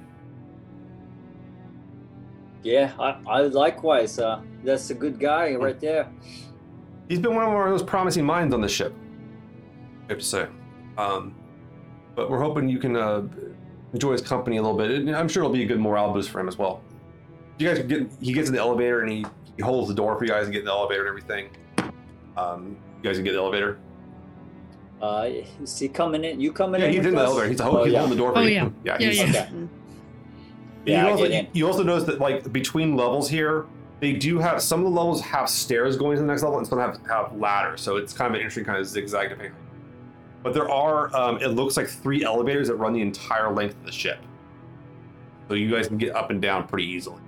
Yeah, I, I likewise. Uh, that's a good guy right there. He's been one of our most promising minds on the ship. I have to say. Um, but we're hoping you can uh, enjoy his company a little bit. And I'm sure it'll be a good morale boost for him as well. You guys get he gets in the elevator and he, he holds the door for you guys to get in the elevator and everything. Um, you guys can get the elevator. Uh, is he coming in? You coming Yeah, in? he's with in the us? elevator. He's, Oh, he's yeah. holding the door for Oh, you. yeah. yeah, Yeah, he's, yeah. Okay. Yeah, you I also, in. you also notice that like between levels here, they do have some of the levels have stairs going to the next level, and some have have ladders. So it's kind of an interesting kind of zigzag depending. But there are, um, it looks like three elevators that run the entire length of the ship, so you guys can get up and down pretty easily.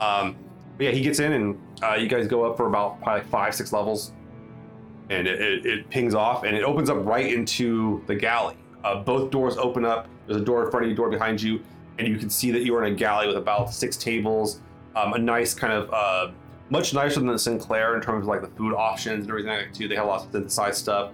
Um, but yeah, he gets in, and uh, you guys go up for about probably five, six levels, and it, it, it pings off, and it opens up right into the galley. Uh, both doors open up. There's a door in front of you, door behind you, and you can see that you are in a galley with about six tables, um, a nice kind of uh, much nicer than the Sinclair in terms of like the food options and everything like that too. They have lots of synthesized stuff.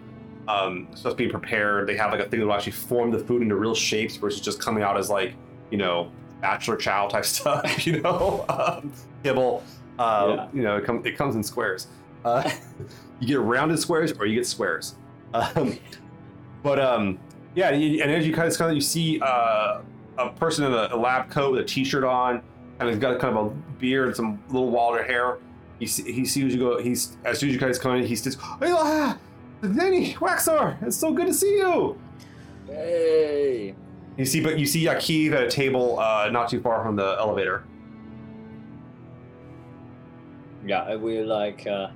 Um, stuff being prepared. They have like a thing that will actually form the food into real shapes versus just coming out as like you know bachelor chow type stuff. You know, um, kibble. Uh, Yeah. You know, it, com- it comes in squares. Uh, you get rounded squares or you get squares. Um, but um, yeah, and as you kind of kind of you see uh, a person in a, a lab coat with a t-shirt on, and he's got kind of a beard and some little wilder hair. He he sees you go. He's as soon as you guys come in, he says, "Hey, ah, Danny Waxor, it's so good to see you." Hey. You see, but you see Yakiv at a table uh, not too far from the elevator. Yeah, and we like. Uh,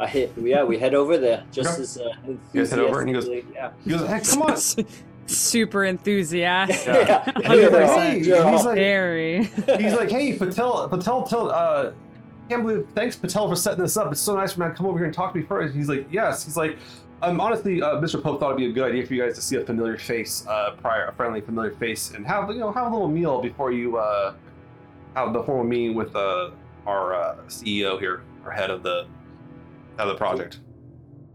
I hit. Yeah, we head over there just Okay. as. Uh, You guys head over and he goes- Yeah. He goes, "Hey, come on!" Super enthusiastic. yeah. And he's like, "Hey," he's like, Very. he's like, "Hey, Patel, Patel, tell, uh, can't believe, thanks, Patel, for setting this up. It's so nice for me to come over here and talk to me first. He's like, "Yes." He's like, um, honestly, uh, Mr. Pope thought it'd be a good idea for you guys to see a familiar face, uh, prior, a friendly, familiar face, and have you know have a little meal before you uh, have the formal meeting with uh, our uh, CEO here, our head of the head of the project.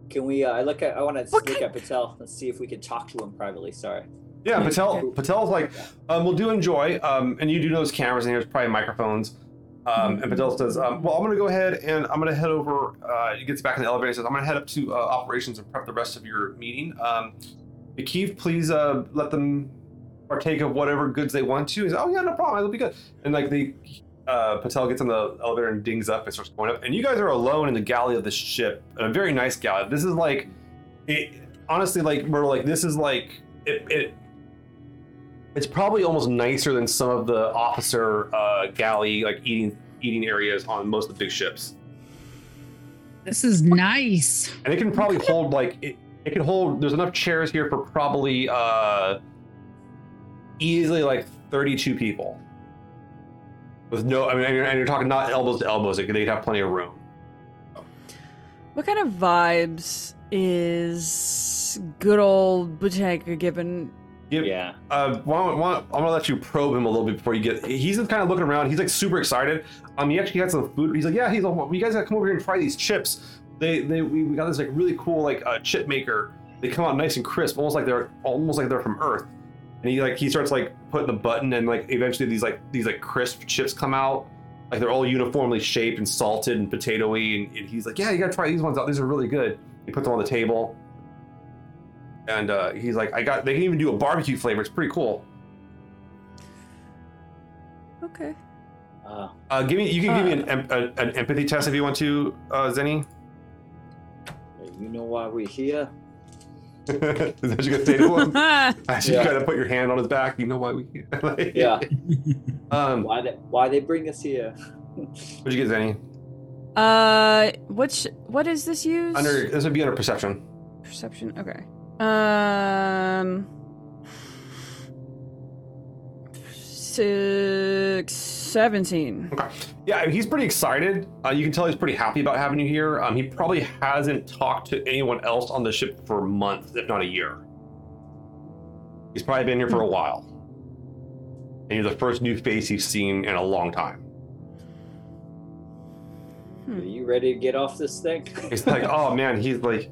Can we? Uh, I look at. I want to look at Patel and see if we can talk to him privately. Sorry. Yeah, Patel. Patel's like, um, we'll do enjoy. Um, and you do notice cameras and there's probably microphones. Um, and Patel says, um, well, I'm going to go ahead and I'm going to head over. Uh, he gets back in the elevator and says, I'm going to head up to uh, operations and prep the rest of your meeting. Um, Keith, please uh, let them partake of whatever goods they want to. He's like, oh, yeah, no problem. It'll be good. And like the uh, Patel gets on the elevator and dings up and starts going up. And you guys are alone in the galley of the ship, a very nice galley. This is like, it, honestly, like, we're like, this is like, it, it it's probably almost nicer than some of the officer uh, galley like eating eating areas on most of the big ships. This is nice. And it can probably hold like it, it can hold. There's enough chairs here for probably uh, easily like 32 people. With no, I mean, and you're, and you're talking not elbows to elbows. Like they'd have plenty of room. What kind of vibes is good old Butenko given? Give- Yeah. Uh, why why I'm gonna let you probe him a little bit before you get. He's just kind of looking around. He's like super excited. Um, he actually had some food. He's like, yeah, he's like, well, you guys gotta come over here and try these chips. They, they, we, we got this like really cool like uh, chip maker. They come out nice and crisp, almost like they're almost like they're from Earth. And he like he starts like putting the button, and like eventually these like these like crisp chips come out. Like they're all uniformly shaped and salted and potatoy. And, and he's like, yeah, you gotta try these ones out. These are really good. He puts them on the table. And uh, he's like, I got. They can even do a barbecue flavor. It's pretty cool. Okay. Uh, Uh, give me. You can give me an, em- a, an empathy test if you want to, uh, Zeni. you know why we're here? Is that what you're gonna say to him? As you Yeah. kind of put your hand on his back, you know why we. like- Yeah. Um. Why they? Why they bring us here? What'd you get, Zeni? uh, which what is this use? Under this would be under perception. perception. Okay. Um. Six, 17. Okay. Yeah, he's pretty excited. Uh, you can tell he's pretty happy about having you here. Um, he probably hasn't talked to anyone else on the ship for months, if not a year. He's probably been here for a while. And you're the first new face he's seen in a long time. Are you ready to get off this thing? He's like, oh man, he's like,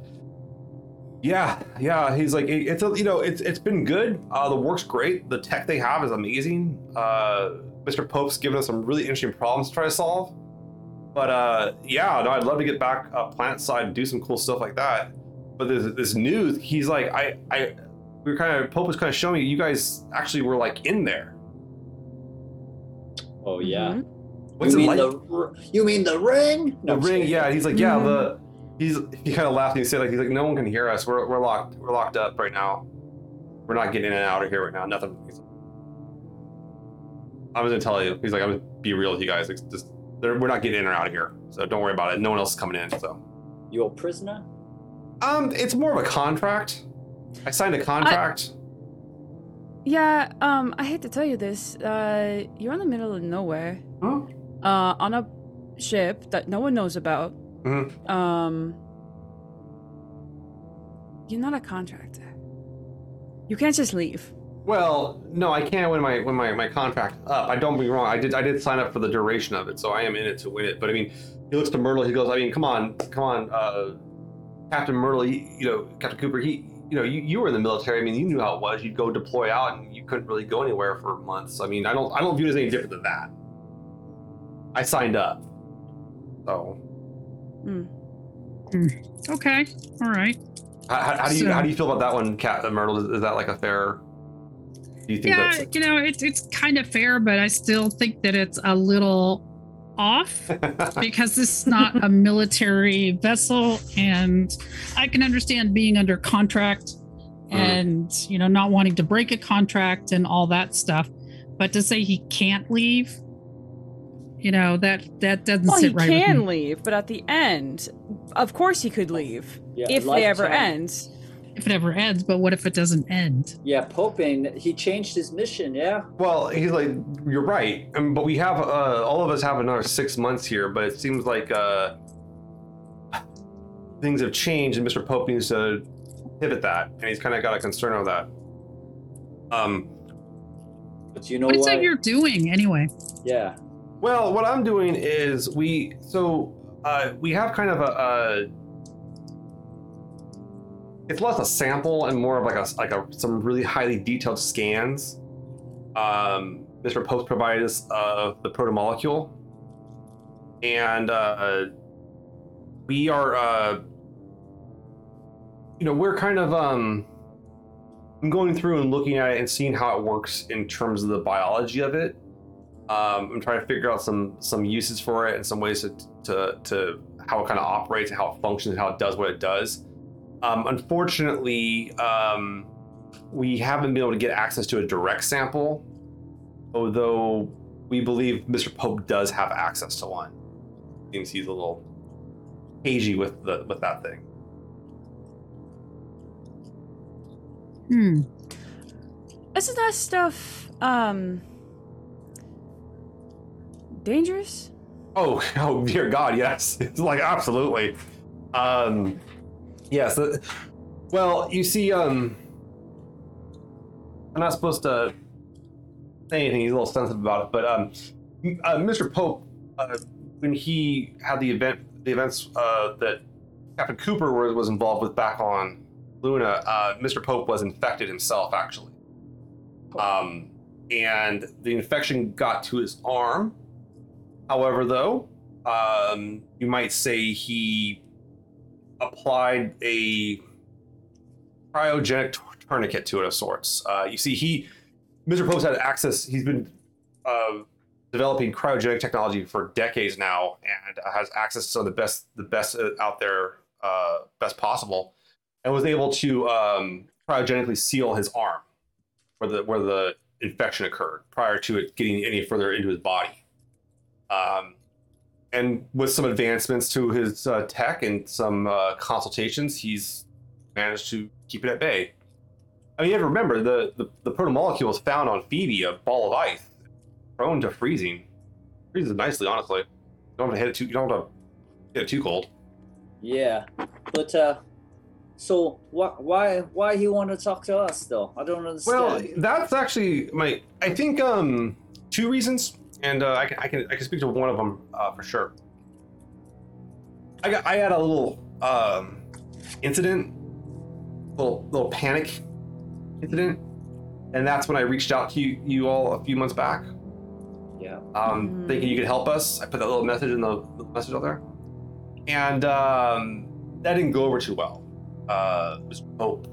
yeah, yeah. He's like, it- it's a, you know, it's it's been good. Uh, the work's great. The tech they have is amazing. Uh, Mr. Pope's given us some really interesting problems to try to solve. But uh, yeah, no, I'd love to get back uh, plant side and do some cool stuff like that. But this, this news, he's like, I, I, we were kind of Pope was kind of showing me you guys actually were like in there. Oh yeah. Mhm. What's you it mean like? the r- you mean the ring? The ring, yeah. He's like, yeah, the he's he kind of laughed and he said like he's like no one can hear us. We're we're locked. We're locked up right now. We're not getting in and out of here right now. Nothing. I was gonna tell you. He's like, I'm gonna be real with you guys. It's just they're, we're not getting in or out of here, so don't worry about it. No one else is coming in. So, You're a prisoner? um, it's more of a contract. I signed a contract. Yeah, um, I hate to tell you this. Uh, you're in the middle of nowhere. Huh? Uh, on a ship that no one knows about. Mhm. Um, you're not a contractor. You can't just leave. Well, no, I can't when my when my, my contract up. I don't be wrong. I did I did sign up for the duration of it, so I am in it to win it. But I mean, he looks to Myrtle. He goes, I mean, come on, come on, uh, Captain Myrtle. He, you know, Captain Cooper. He, you know, you, you were in the military. I mean, you knew how it was. You'd go deploy out, and you couldn't really go anywhere for months. I mean, I don't I don't view it as any different than that. I signed up, so Hmm. Hmm. Okay. All right. how, how, how do you So- how do you feel about that one, Captain Myrtle? Is, is that like a fair? Do you think Yeah, that's you know, it's it's kind of fair, but I still think that it's a little off because this is not a military vessel, and I can understand being under contract hmm. and you know not wanting to break a contract and all that stuff. But to say he can't leave, you know that that doesn't Well, he sit right. with can me. leave, but at the end, of course he could leave Yeah, if they ever lifetime. end. if it ever ends. But what if it doesn't end? Yeah, Popin, he changed his mission, yeah? Well, he's like, you're right, um, but we have uh, all of us have another six months here. But it seems like uh, things have changed, and Mr. Pope needs to pivot that, and he's kind of got a concern of that. Um, But you know what? what is what? it you're doing anyway? Yeah. Well, what I'm doing is we so uh, we have kind of a. a it's less a sample and more of like a like a some really highly detailed scans. Um, Mr. Pope provided us of the protomolecule, and uh, we are, uh, you know, we're kind of um, I'm going through and looking at it and seeing how it works in terms of the biology of it. Um, I'm trying to figure out some some uses for it and some ways to to, to how it kind of operates and how it functions how it does what it does. Um, unfortunately, um, we haven't been able to get access to a direct sample, although we believe Mr. Pope does have access to one. Seems he's a little cagey with the with that thing. Hmm. Isn't that stuff um dangerous? Oh, oh dear God, yes. It's like absolutely. Um yes. the- well, you see, um I'm not supposed to say anything, he's a little sensitive about it, but um uh, Mr. Pope, uh, when he had the event the events uh, that Captain Cooper was, was involved with back on Luna, uh, Mr. Pope was infected himself actually. Um and the infection got to his arm However, though, um, you might say he applied a cryogenic tourniquet to it of sorts. Uh, you see, he, Mr. Pope had access. He's been uh, developing cryogenic technology for decades now, and uh, has access to some of the best, the best uh, out there, uh, best possible, and was able to um, cryogenically seal his arm where the where the infection occurred prior to it getting any further into his body. Um, and with some advancements to his uh, tech and some uh, consultations, he's managed to keep it at bay. I mean, you have to remember the, the, the protomolecule was found on Phoebe, a ball of ice, prone to freezing. Freezes nicely, honestly. You don't have to hit it too. You don't have to get it too cold. Yeah. But uh so why why why he want to talk to us though? I don't understand. Well, that's actually my. I think um two reasons, and uh, I can I can I can speak to one of them uh, for sure. I got I had a little um incident, little little panic incident, and that's when I reached out to you you all a few months back, yeah. um, Mm. thinking you could help us. I put that little message in the, the message out there, and um, that didn't go over too well. Uh, Mr. Pope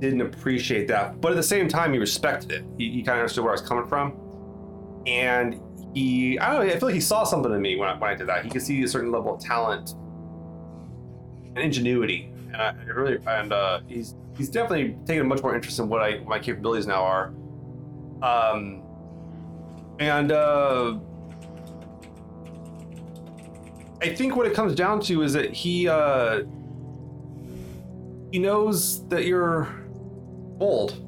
didn't appreciate that, but at the same time, he respected it. He, he kind of understood where I was coming from, and he I don't know. I feel like he saw something in me when I, when I did that. He could see a certain level of talent and ingenuity, and I, really and uh, he's he's definitely taken a much more interest in what I what my capabilities now are. Um, And uh, I think what it comes down to is that he uh, he knows that you're old.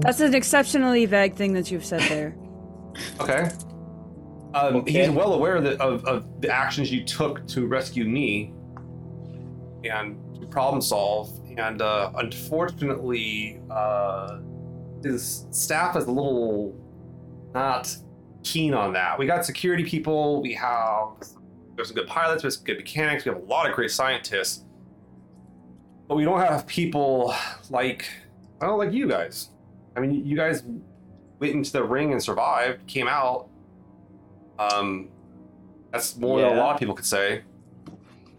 That's an exceptionally vague thing that you've said there. Okay. Um, Okay. He's well aware that of, of the actions you took to rescue me and to problem solve. And uh, unfortunately, uh, his staff is a little not keen on that. We got security people. We have there's some good pilots. There's some good mechanics. We have a lot of great scientists. But we don't have people like I don't like you guys. I mean, you guys went into the ring and survived, came out. Um, that's more than a lot of people could say.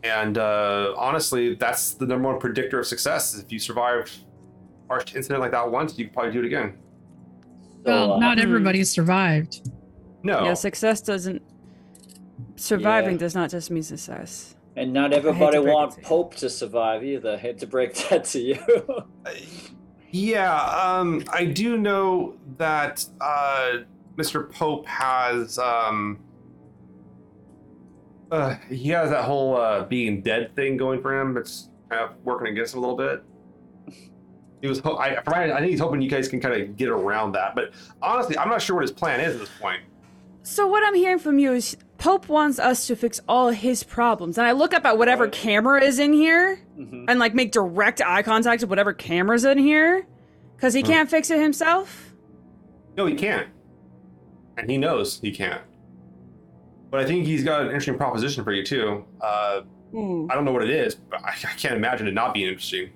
And uh, honestly, that's the number one predictor of success. If you survive a harsh incident like that once, you can probably do it again. well, So, uh, not Hmm. everybody survived. No, Yeah, success doesn't. Surviving Yeah. does not just mean success. and not everybody break it want. Pope to survive either. Hate to break that to you. Yeah, um, I do know that uh, Mr. Pope has um, uh, he has that whole uh, being dead thing going for him. It's kind of working against him a little bit. He was, I, I think he's hoping you guys can kind of get around that. But honestly, I'm not sure what his plan is at this point. So what I'm hearing from you is Pope wants us to fix all his problems, and I look up at whatever Right. camera is in here Mhm. and like make direct eye contact with whatever camera's in here, because he Hmm. can't fix it himself. No, he can't, and he knows he can't. But I think he's got an interesting proposition for you too. Uh, Hmm. I don't know what it is, but I, I can't imagine it not being interesting.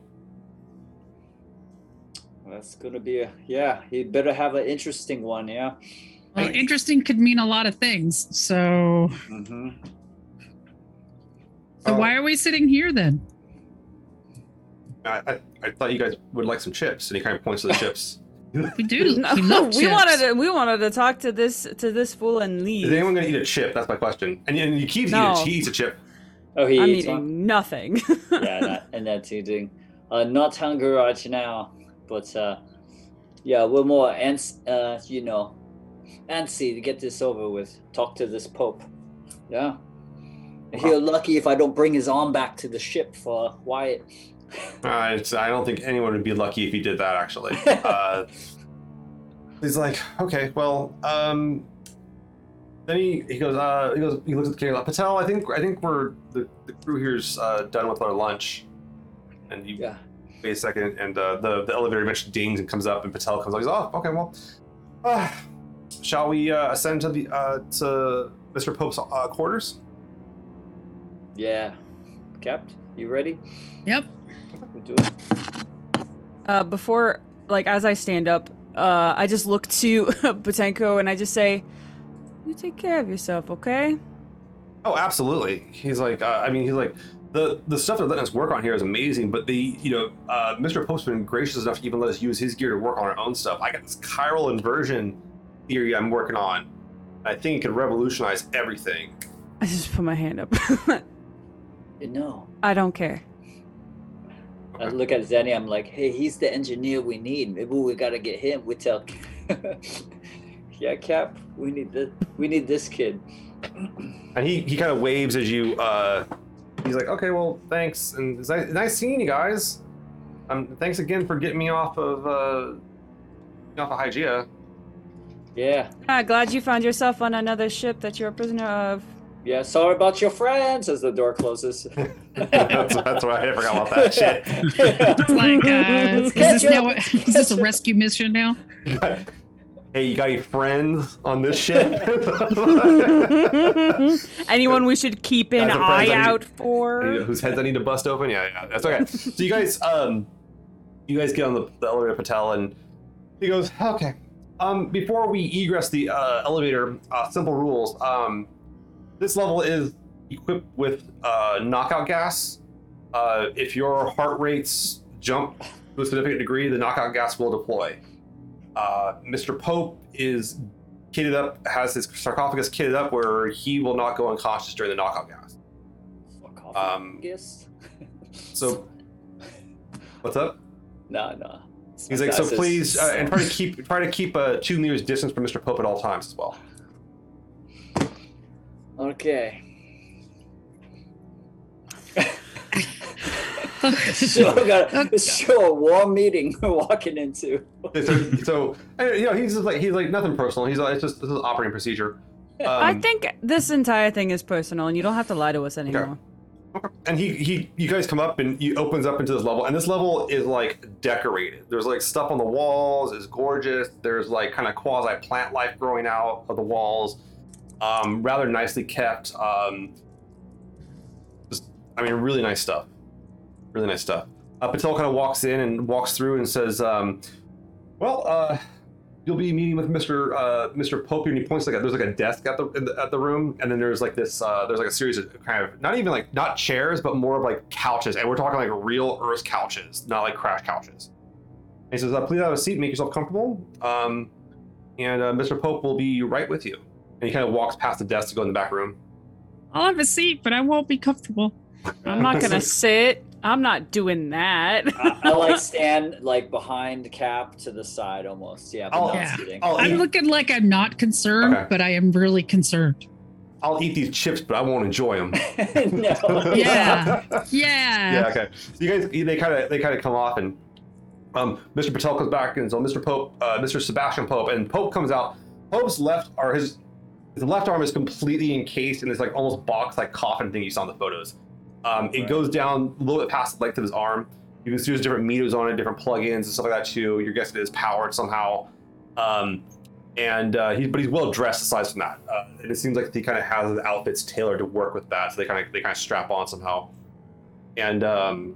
That's gonna be a yeah. He better have an interesting one. Yeah. Well, interesting could mean a lot of things. So, Mm-hmm. so Oh. why are we sitting here then? I, I, I thought you guys would like some chips, and he kind of points to the chips. We do. No, we we chips. wanted to, we wanted to talk to this to this fool and leave. Is leave. anyone going to eat a chip? That's my question. And, and he keeps No. eating. He eats a chip. Oh, he I'm eats eating one. nothing. yeah, that, and that's eating. Uh, not hungry right now, but uh, yeah, we're more ans- uh, you know, antsy to get this over with. Talk to this Pope. Yeah. He'll lucky if I don't bring his arm back to the ship for Wyatt. Uh, it's, I don't think anyone would be lucky if he did that. Actually, uh, he's like, okay, well, um, then he, he goes, uh, he goes, he looks at the camera. Patel, I think, I think we're the, the crew here's uh, done with our lunch. And you Yeah. wait a second, and uh, the the elevator eventually dings and comes up, and Patel comes up. He's oh, okay, well, uh, shall we uh, ascend to the uh, to Mr. Pope's uh, quarters? Yeah. Capt, you ready? Yep. We do it. uh, before, like, as I stand up, uh, I just look to Butenko and I just say, "You take care of yourself, okay?" Oh, absolutely. He's like, uh, I mean, he's like, the the stuff they're letting us work on here is amazing. But the, you know, uh, Mr. Pope's been gracious enough to even let us use his gear to work on our own stuff. I got this chiral inversion theory I'm working on. I think it could revolutionize everything. I just put my hand up. You know. I don't care. I look at Zeni, I'm like, hey, he's the engineer we need. Maybe we gotta get him. We tell Yeah, Cap, we need this we need this kid. And he, he kind of waves as you. Uh, he's like, okay, well, thanks, and it's nice, nice seeing you guys. Um, thanks again for getting me off of uh, off of Hygiea. Yeah. Ah, glad you found yourself on another ship that you're a prisoner of. Yeah, sorry about your friends as the door closes. that's, that's why I forgot about that shit. It's like, uh, is this now? Is this a rescue mission now? hey, you got any friends on this ship? Anyone we should keep an As eye need- out for? whose heads I need to bust open? Yeah, yeah, that's okay. So you guys, um, you guys get on the, the elevator, Patel, and he goes, okay. Um, before we egress the uh, elevator, uh, simple rules. Um, this level is equipped with uh, knockout gas. Uh, if your heart rates jump to a significant degree, the knockout gas will deploy. Uh, Mr. Pope is kitted up, has his sarcophagus kitted up where he will not go unconscious during the knockout gas. Um, So, what's up? Nah, no. He's like, so That's his- please, uh, and try to keep try to keep a two meters distance from Mr. Pope at all times as well. Okay. sure, got a, sure, warm meeting we're walking into. so, so you know, he's just like he's like nothing personal. He's like it's just this is operating procedure. Um, I think this entire thing is personal, and you don't have to lie to us anymore. And he he you guys come up and he opens up into this level and this level is like decorated. There's like stuff on the walls it's gorgeous. There's like kind of quasi plant life growing out of the walls. Um rather nicely kept um just i mean really nice stuff. Really nice stuff. Uh, patel kind of walks in and walks through and says um well uh you'll be meeting with Mr. Uh, Mr. Pope, and he points like a, there's like a desk at the, in the at the room, and then there's like this uh, there's like a series of kind of not even like not chairs, but more of like couches, and we're talking like real Earth couches, not like crash couches. And he says, uh, "Please have a seat, make yourself comfortable, um, and uh, Mr. Pope will be right with you." And he kind of walks past the desk to go in the back room. I'll have a seat, but I won't be comfortable. I'm not gonna sit. I'm not doing that. I, I like stand like behind Cap to the side almost. Yeah, but Oh, yeah. sitting. I'll I'm eat, looking like I'm not concerned, Okay. but I am really concerned. I'll eat these chips, but I won't enjoy them. no. Yeah. yeah. Yeah. Okay. So you guys, they kind of, they kind of come off, and um, Mr. Patel comes back, and so Mr. Pope, uh, Mr. Sebastian Pope, and Pope comes out. Pope's left, or his, his left arm is completely encased in this like almost box-like coffin thing you saw in the photos. Um, it Right. goes down a little bit past the length of his arm. You can see there's different meters on it, different plugins and stuff like that too. You're guessing it is powered somehow. Um, and uh, he's but he's well dressed aside from that. Uh, and it seems like he kind of has his outfits tailored to work with that, so they kind of they kind of strap on somehow. And um,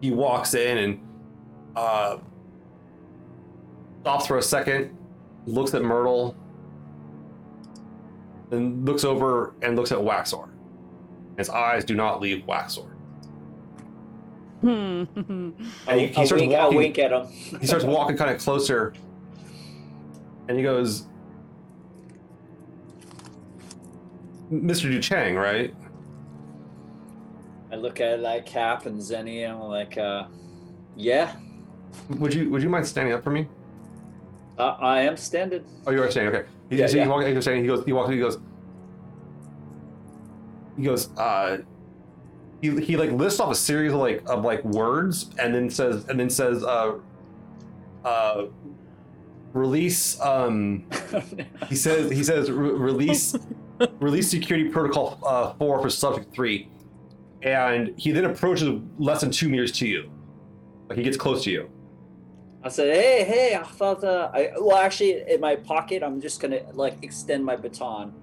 he walks in and uh, stops for a second, looks at Myrtle, then looks over and looks at Waxor. His eyes do not leave Waxor. Hmm. And he, he starts wink, walking. wink at him. He starts walking kind of closer, and he goes, "Mr. DuChang, right?" I look at like Cap and Zeni, and I'm like, uh, yeah, Would you Would you mind standing up for me? uh, I am standing. Oh, you are standing. Okay. He, Yeah, so yeah. He, walks, he goes, he goes. He walks. He goes. He goes. Uh, he, he like lists off a series of like of like words and then says and then says uh uh release um he says he says re- release release security protocol uh, four for subject three and he then approaches less than two meters to you like he gets close to you I said, hey, hey, I thought, uh, I, well, actually, in my pocket, I'm just gonna like extend my baton.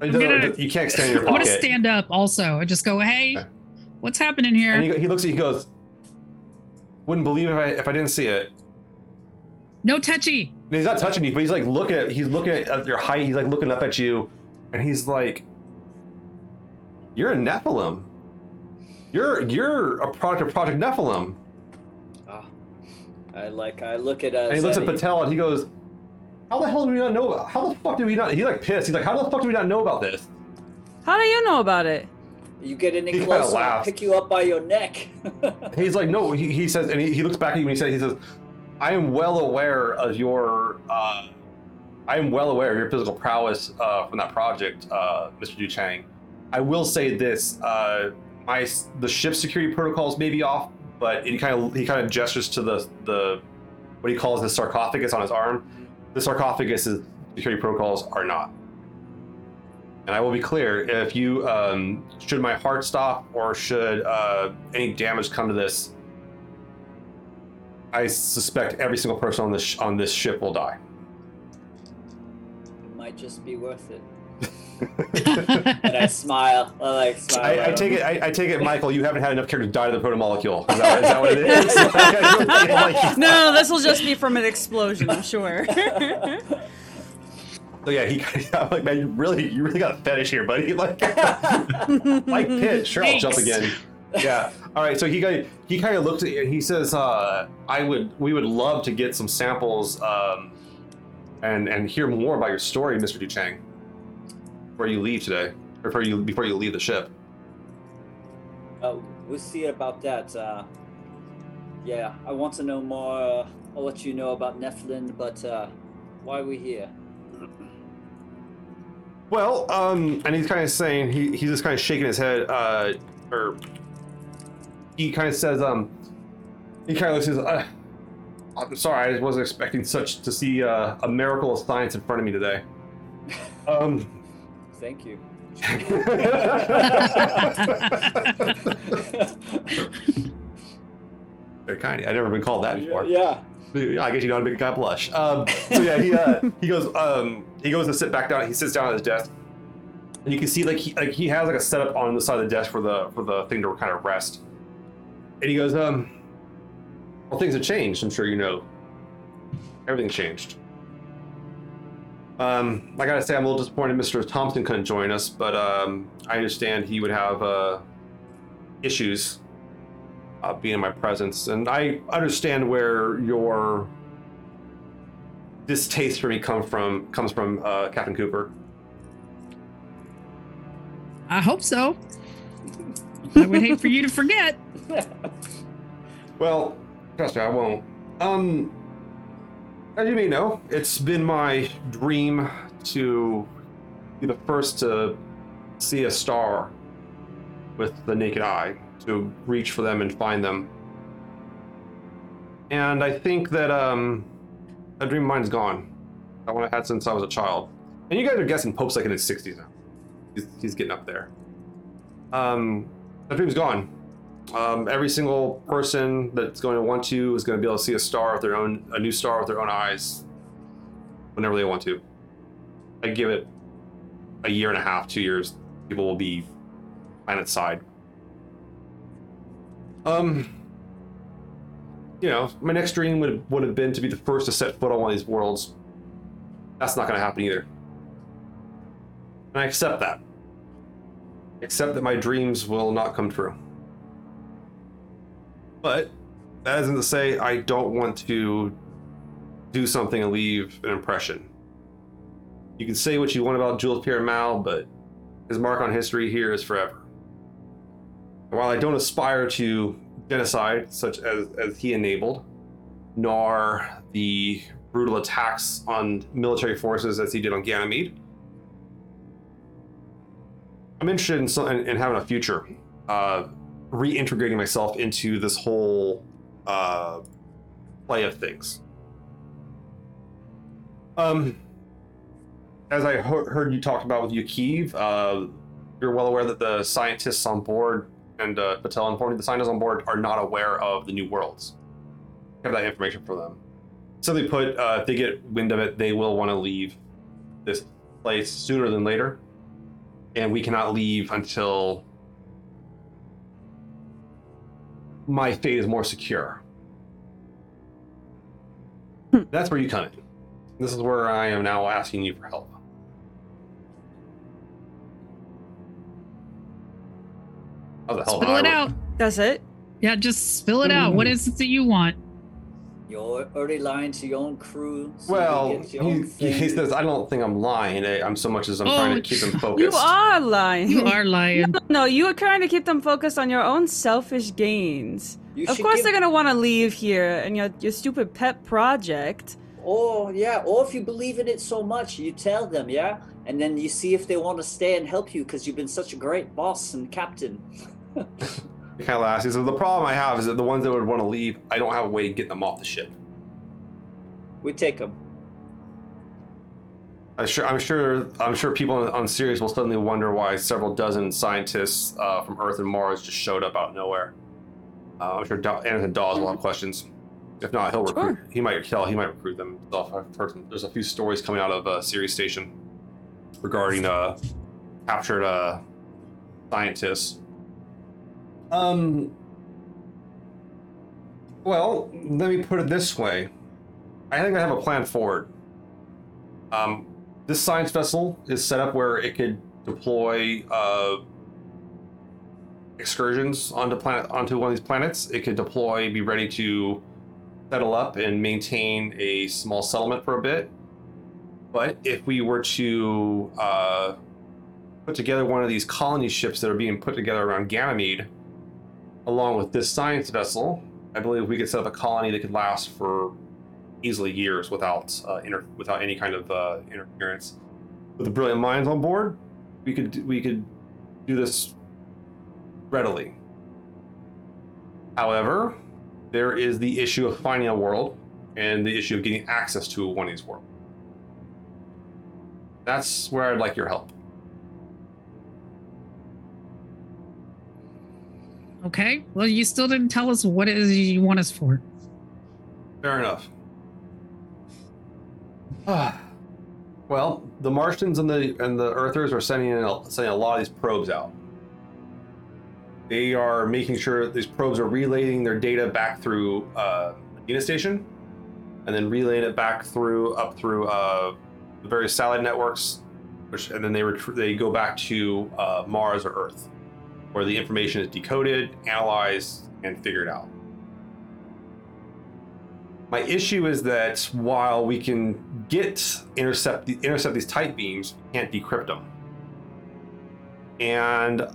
It I'm gonna- you can't extend your I'm gonna stand up also and just go, hey, what's happening here? and he, he looks at you he goes wouldn't believe if I if I didn't see it. No touchy. And he's not touching you but he's like looking at he's looking at your height he's like looking up at you and he's like you're a Nephilim. You're you're a product of Project Nephilim. Ah, I like, I look at uh, and he looks at Patel and he goes how the hell do we not know about? how the fuck do we not he's like pissed he's like how the fuck do we not know about this How do you know about it? You get any He kinda closer, I'll laughs. pick you up by your neck. He's like, no, he, he says, and he, he looks back at you and he says, he says, I am well aware of your, uh, I am well aware of your physical prowess uh, from that project, uh, Mr. DuChang. I will say this, uh, my the ship security protocols may be off, but he kind of he kind of gestures to the the what he calls the sarcophagus on his arm. The sarcophagus security protocols are not. And I will be clear: if you um, should my heart stop or should uh, any damage come to this, I suspect every single person on this sh- on this ship will die. it might just be worth it. And I smile. I like smile. I, I take it, I, I take it, Michael. You haven't had enough care to die to the protomolecule. Is that, is that what it is? Like- No, this will just be from an explosion, I'm sure. So yeah, he. I'm like, man, you really, you really got a fetish here, buddy. Like, like Pitt. Sure, I'll jump again. Yeah. All right. So he kind of, he kind of looks at you and he says, uh, "I would, we would love to get some samples, um, and and hear more about your story, Mr. DuChang, before you leave today, or before you before you leave the ship." Uh, we'll see about that. Uh, yeah, I want to know more uh, I'll let you know about Nephilim, but uh, why are we here? Well, um, and he's kind of saying he, he's just kind of shaking his head, uh, or he kind of says, um, he kind of looks and says, uh, "I'm sorry, I just wasn't expecting such to see uh, a miracle of science in front of me today." Um, Thank you. very kind. I've never been called that before. yeah. Yeah, I guess you got a big guy blush. Um, so yeah, he uh, he goes um, he goes to sit back down. He sits down at his desk, and you can see like he like he has like a setup on the side of the desk for the for the thing to kind of rest. And he goes, um, well, things have changed. I'm sure you know. Everything's changed. Um, I gotta say, I'm a little disappointed Mr. Thompson couldn't join us, but um, I understand he would have uh, issues uh, being in my presence, and I understand where your distaste for me come from comes from, uh, Captain Cooper. I hope so. I would hate for you to forget. Well, trust me, I won't. Um, as you may know, it's been my dream to be the first to see a star with the naked eye, to reach for them and find them. And I think that um, that dream of mine's gone. That one I had since I was a child. And you guys are guessing Pope's like in his 60s now. He's, he's getting up there. Um, that dream's gone. Um, every single person that's going to want to is going to be able to see a star with their own, a new star with their own eyes, whenever they want to. I give it a year and a half, two years, people will be planet side. Um, you know, my next dream would would have been to be the first to set foot on one of these worlds. That's not going to happen either. And I accept that. Accept that my dreams will not come true. But that isn't to say I don't want to do something and leave an impression. You can say what you want about Jules Pierre Mao, but his mark on history here is forever. And while I don't aspire to genocide such as, as he enabled, nor the brutal attacks on military forces as he did on Ganymede, I'm interested in, in, in having a future. Uh, reintegrating myself into this whole uh, play of things. Um, as I he- heard you talk about with Yakiv, uh, you're well aware that the scientists on board and uh, Patel informed me the scientists on board are not aware of the new worlds. Have that information for them. So they put, uh, if they get wind of it, they will want to leave this place sooner than later, and we cannot leave until my fate is more secure. Hmm. That's where you come in. This is where I am now asking you for help. How the hell Spill it out. That's it. Yeah, just spill it out. What hmm. is it that you want? You're already lying to your own crew. so Well, get he, own he says, I don't think I'm lying. I, I'm so much as I'm Oh, trying to keep them focused. You are lying. You are lying. No, you are trying to keep them focused on your own selfish gains. You of course, give- they're gonna want to leave here and your your stupid pet project. Or yeah, or if you believe in it so much, you tell them, yeah, and then you see if they want to stay and help you because you've been such a great boss and captain. He kind of laughs. He says, The problem I have is that the ones that would want to leave, I don't have a way to get them off the ship. We take them. I'm sure. I'm sure. I'm sure people on, on Ceres will suddenly wonder why several dozen scientists uh, from Earth and Mars just showed up out of nowhere. Uh, I'm sure Da- Anderson Dawes will have questions. If not, he'll recruit. Sure. He might tell. He might recruit them himself. I've heard some, there's a few stories coming out of uh, Ceres Station regarding uh, captured uh, scientists. Um. Well, let me put it this way. I think I have a plan forward. Um, this science vessel is set up where it could deploy uh, excursions onto planet onto one of these planets. It could deploy, be ready to settle up and maintain a small settlement for a bit. But if we were to uh, put together one of these colony ships that are being put together around Ganymede, along with this science vessel, I believe we could set up a colony that could last for easily years without uh, inter- without any kind of uh, interference. With the brilliant minds on board, we could we could do this readily. However, there is the issue of finding a world and the issue of getting access to one of these worlds. That's where I'd like your help. Okay. Well, you still didn't tell us what it is you want us for. Fair enough. well, the Martians and the and the Earthers are sending in a, sending a lot of these probes out. They are making sure these probes are relaying their data back through uh, Medina Station, and then relaying it back through up through uh, the various satellite networks, which and then they ret- they go back to uh, Mars or Earth, where the information is decoded, analyzed, and figured out. My issue is that while we can get intercept intercept these tight beams, we can't decrypt them. And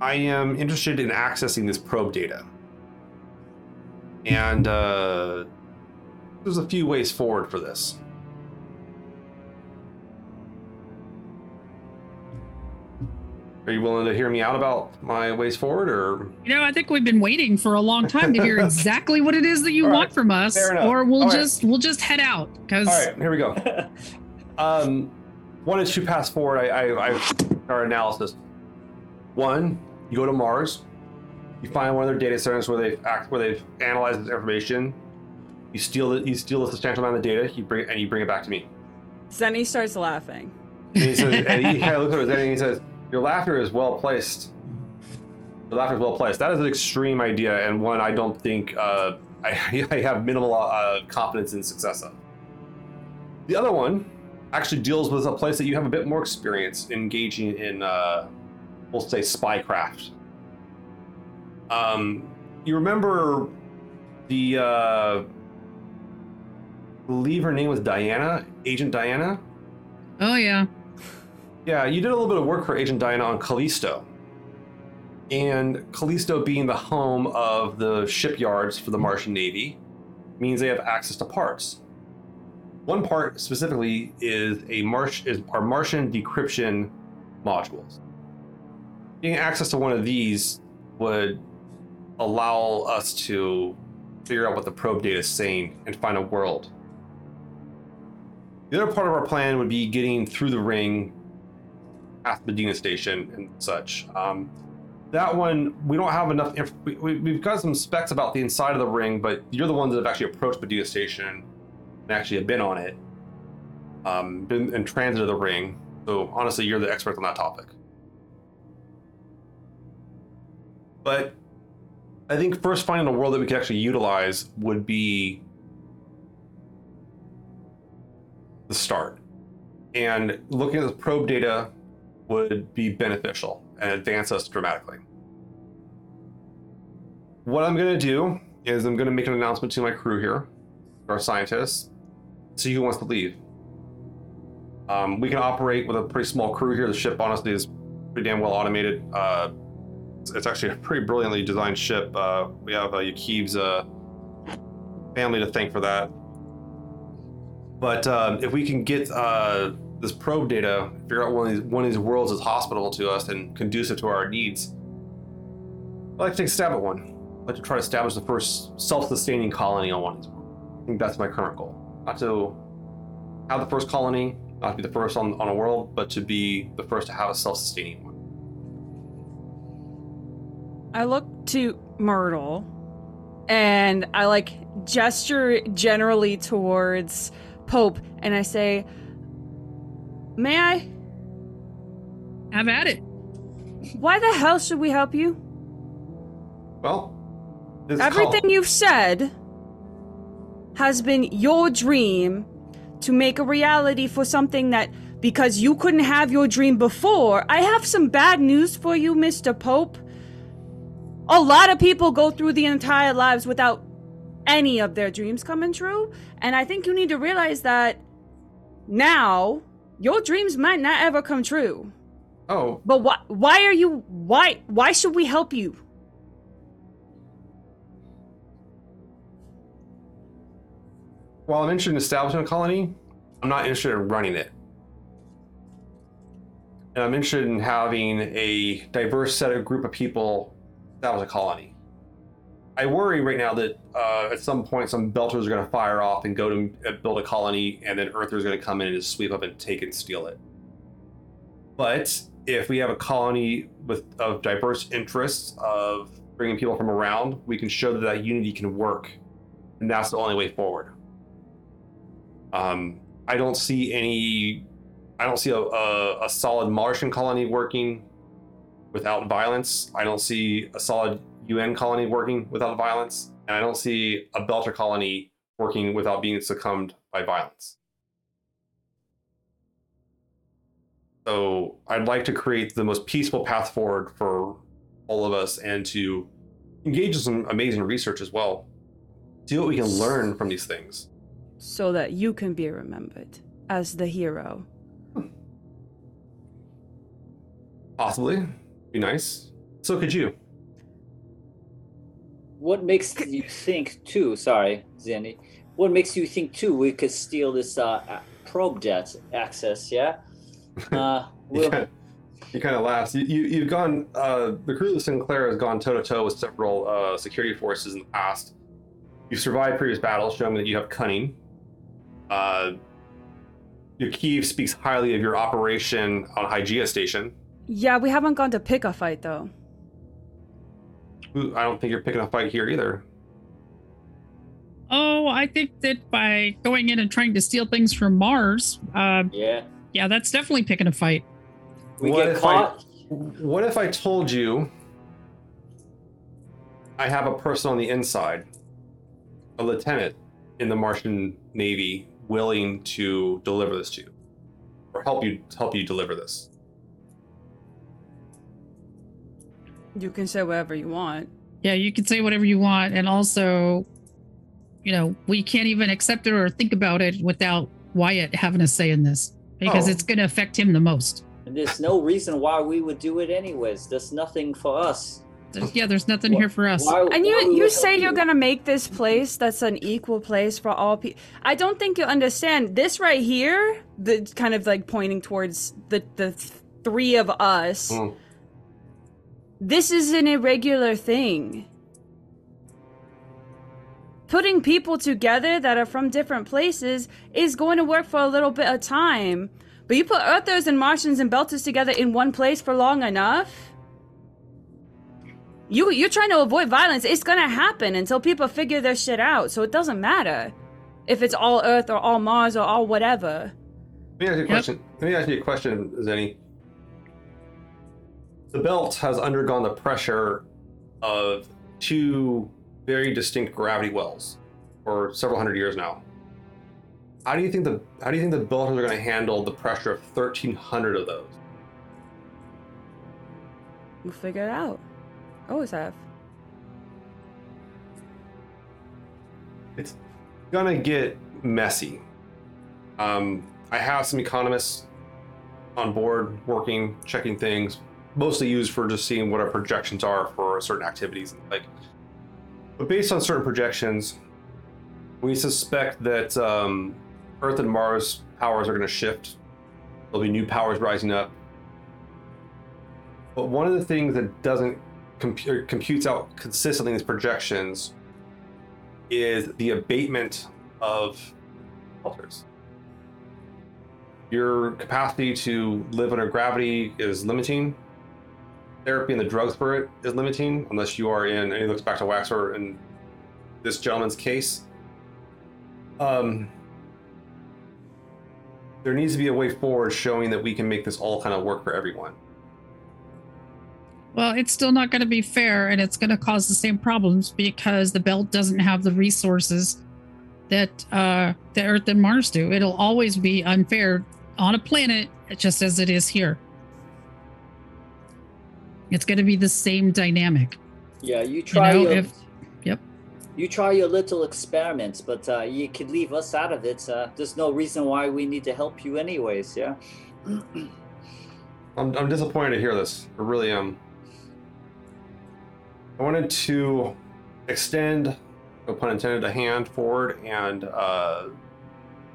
I am interested in accessing this probe data. And uh, there's a few ways forward for this. Are you willing to hear me out about my ways forward, or You know, I think we've been waiting for a long time to hear exactly what it is that you All right, want from us, or we'll All right. just we'll just head out because all right? Here we go. Um, one is to pass forward. I, I, I our analysis. One, you go to Mars. You find one of their data centers where they've act, where they've analyzed this information. You steal it. You steal a substantial amount of data. You bring and you bring it back to me. Zeni starts laughing. And he says, and he kind of looks at it and he says, "Your laughter is well placed. Your laughter is well placed. That is an extreme idea and one I don't think uh, I, I have minimal uh, confidence in success of. The other one actually deals with a place that you have a bit more experience engaging in, uh, we'll say, spycraft. Um, you remember the, uh, I believe her name was Diana, Agent Diana. oh yeah, Yeah, you did a little bit of work for Agent Diana on Callisto. And Callisto being the home of the shipyards for the Martian Navy means they have access to parts. One part specifically is a Marsh is our Martian decryption modules. Getting access to one of these would allow us to figure out what the probe data is saying and find a world. The other part of our plan would be getting through the ring past Medina Station and such. Um, that one, we don't have enough. Inf- we, we, we've got some specs about the inside of the ring, but you're the ones that have actually approached Medina Station and actually have been on it, um, been in transit of the ring. So honestly, you're the expert on that topic. But I think first finding a world that we could actually utilize would be the start. And looking at the probe data would be beneficial and advance us dramatically. What I'm going to do is I'm going to make an announcement to my crew here, our scientists, see who wants to leave. Um, we can operate with a pretty small crew here. The ship, honestly, is pretty damn well automated. Uh, it's, actually a pretty brilliantly designed ship. Uh, we have uh, Yakiv's uh, family to thank for that. But um, if we can get uh, this probe data, figure out one of these of these worlds is hospitable to us and conducive to our needs, I'd like to take a stab at one. I'd like to try to establish the first self-sustaining colony on one of these worlds. I think that's my current goal. Not to have the first colony, not to be the first on, on a world, but to be the first to have a self-sustaining one. I look to Myrtle and I like gesture generally towards Pope and I say, May I? have at it. Why the hell should we help you? Well, this Everything col- you've said has been your dream to make a reality for something that because you couldn't have your dream before. I have some bad news for you, Mr. Pope. A lot of people go through the entire lives without any of their dreams coming true, and I think you need to realize that now your dreams might not ever come true. Oh, But why why are you why why should we help you? while I'm interested in establishing a colony, I'm not interested in running it. And I'm interested in having a diverse set of group of people establish a colony. I worry right now that uh, at some point some belters are going to fire off and go to uh, build a colony, and then Earthers are going to come in and just sweep up and take and steal it. But if we have a colony with of diverse interests of bringing people from around, we can show that that unity can work, and that's the only way forward. Um, I don't see any. I don't see a, a, a solid Martian colony working without violence. I don't see a solid UN colony working without violence, and I don't see a Belter colony working without being succumbed by violence. So I'd like to create the most peaceful path forward for all of us and to engage in some amazing research as well. See what we can learn from these things. So that you can be remembered as the hero. Possibly. Be nice. So could you. What makes you think too? Sorry, Zeni. What makes you think too? We could steal this uh, probe jet access? Yeah. Uh, You we'll, kind you kind of laughs. You, you, you've gone, uh, the crew of Sinclair has gone toe to toe with several uh, security forces in the past. You've survived previous battles, showing that you have cunning. Uh, Yakiv speaks highly of your operation on Hygiea Station. Yeah, we haven't gone to pick a fight though. Who- I don't think you're picking a fight here either. Oh, I think that by going in and trying to steal things from Mars, uh, yeah. yeah, that's definitely picking a fight. We What get if I- caught. What if I told you I have a person on the inside, a lieutenant in the Martian Navy, willing to deliver this to you, or help you help you deliver this? You can say whatever you want. Yeah, you can say whatever you want, and also, you know, we can't even accept it or think about it without Wyatt having a say in this because Oh. it's going to affect him the most. And there's no reason why we would do it anyways. There's nothing for us. There's- yeah, there's nothing Why- here for us. why- And you you say help you're you? gonna make this place that's an equal place for all people. I don't think you understand this right here. The kind of like pointing towards the the three of us. Mm. This is an irregular thing. Putting people together that are from different places is going to work for a little bit of time. But you put Earthers and Martians and Belters together in one place for long enough. You you're trying to avoid violence. It's gonna happen until people figure their shit out. So it doesn't matter if it's all Earth or all Mars or all whatever. Let me ask you a Yep. question. Let me ask you a question, Zeni. The belt has undergone the pressure of two very distinct gravity wells for several hundred years now. How do you think the how do you think the belters are going to handle the pressure of thirteen hundred of those? We'll figure it out. Always have. It's gonna get messy. Um, I have some economists on board working, checking things, mostly used for just seeing what our projections are for certain activities. Like, but based on certain projections, we suspect that um, Earth and Mars powers are going to shift. There'll be new powers rising up. But one of the things that doesn't compu- computes out consistently in these projections is the abatement of alters. Your capacity to live under gravity is limiting. Therapy and the drugs for it is limiting, unless you are in, and he looks back to Waxor in this gentleman's case. Um, there needs to be a way forward showing that we can make this all kind of work for everyone. Well, it's still not going to be fair, and it's going to cause the same problems because the belt doesn't have the resources that uh, the Earth and Mars do. It'll always be unfair on a planet, just as it is here. It's going to be the same dynamic. Yeah, you try know, your. if- yep. You try your little experiments, but uh, you could leave us out of it. Uh, there's no reason why we need to help you, anyways. Yeah. I'm, I'm disappointed to hear this. I really am. I wanted to extend no pun intended, a hand forward and uh,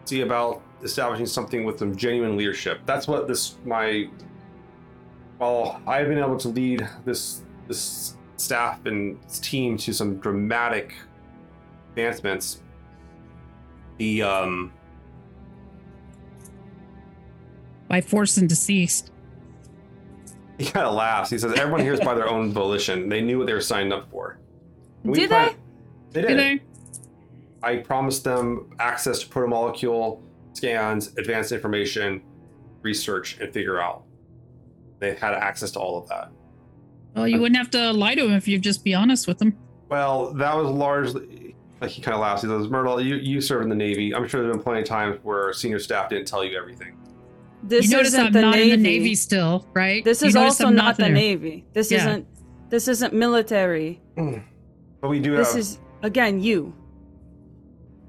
see about establishing something with some genuine leadership. That's what this my. While I've been able to lead this this staff and team to some dramatic advancements, the um, By force and deceased. he kind of laughs. He says, "Everyone here is by their own volition. They knew what they were signed up for." Did plan- They Did did. I? I promised them access to protomolecule scans, advanced information, research, and figure out. They had access to all of that. Well, you wouldn't have to lie to him if you'd just be honest with him. Well, that was largely. Like he kind of laughs. He says, "Myrtle, you, you served in the Navy. I'm sure there's been plenty of times where senior staff didn't tell you everything." This you notice isn't I'm the not Navy. in the Navy still, right? This is also I'm not the. Navy. This Yeah. isn't. This isn't military. But we do This have is again you.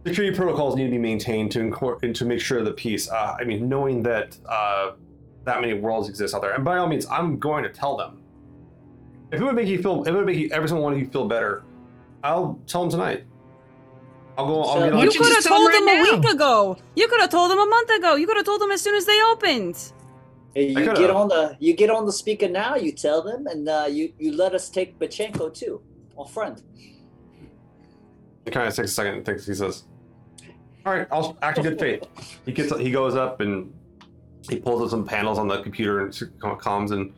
security protocols need to be maintained to incor- and to make sure the peace. Uh, I mean, knowing that uh, that many worlds exist out there, and by all means, I'm going to tell them. If it would make you feel, if it would make you, every single one of you feel better, I'll tell them tonight. I'll go. I'll So- get Why on. You could have just tell 'em told right them a week ago. You could have told them a month ago. You could have told them as soon as they opened. Hey, you get on the you get on the speaker now. You tell them, and uh, you you let us take Butenko too, our friend. He kind of takes a second and thinks. He says, "All right, I'll act in good faith." He gets. He goes up and he pulls up some panels on the computer and comms and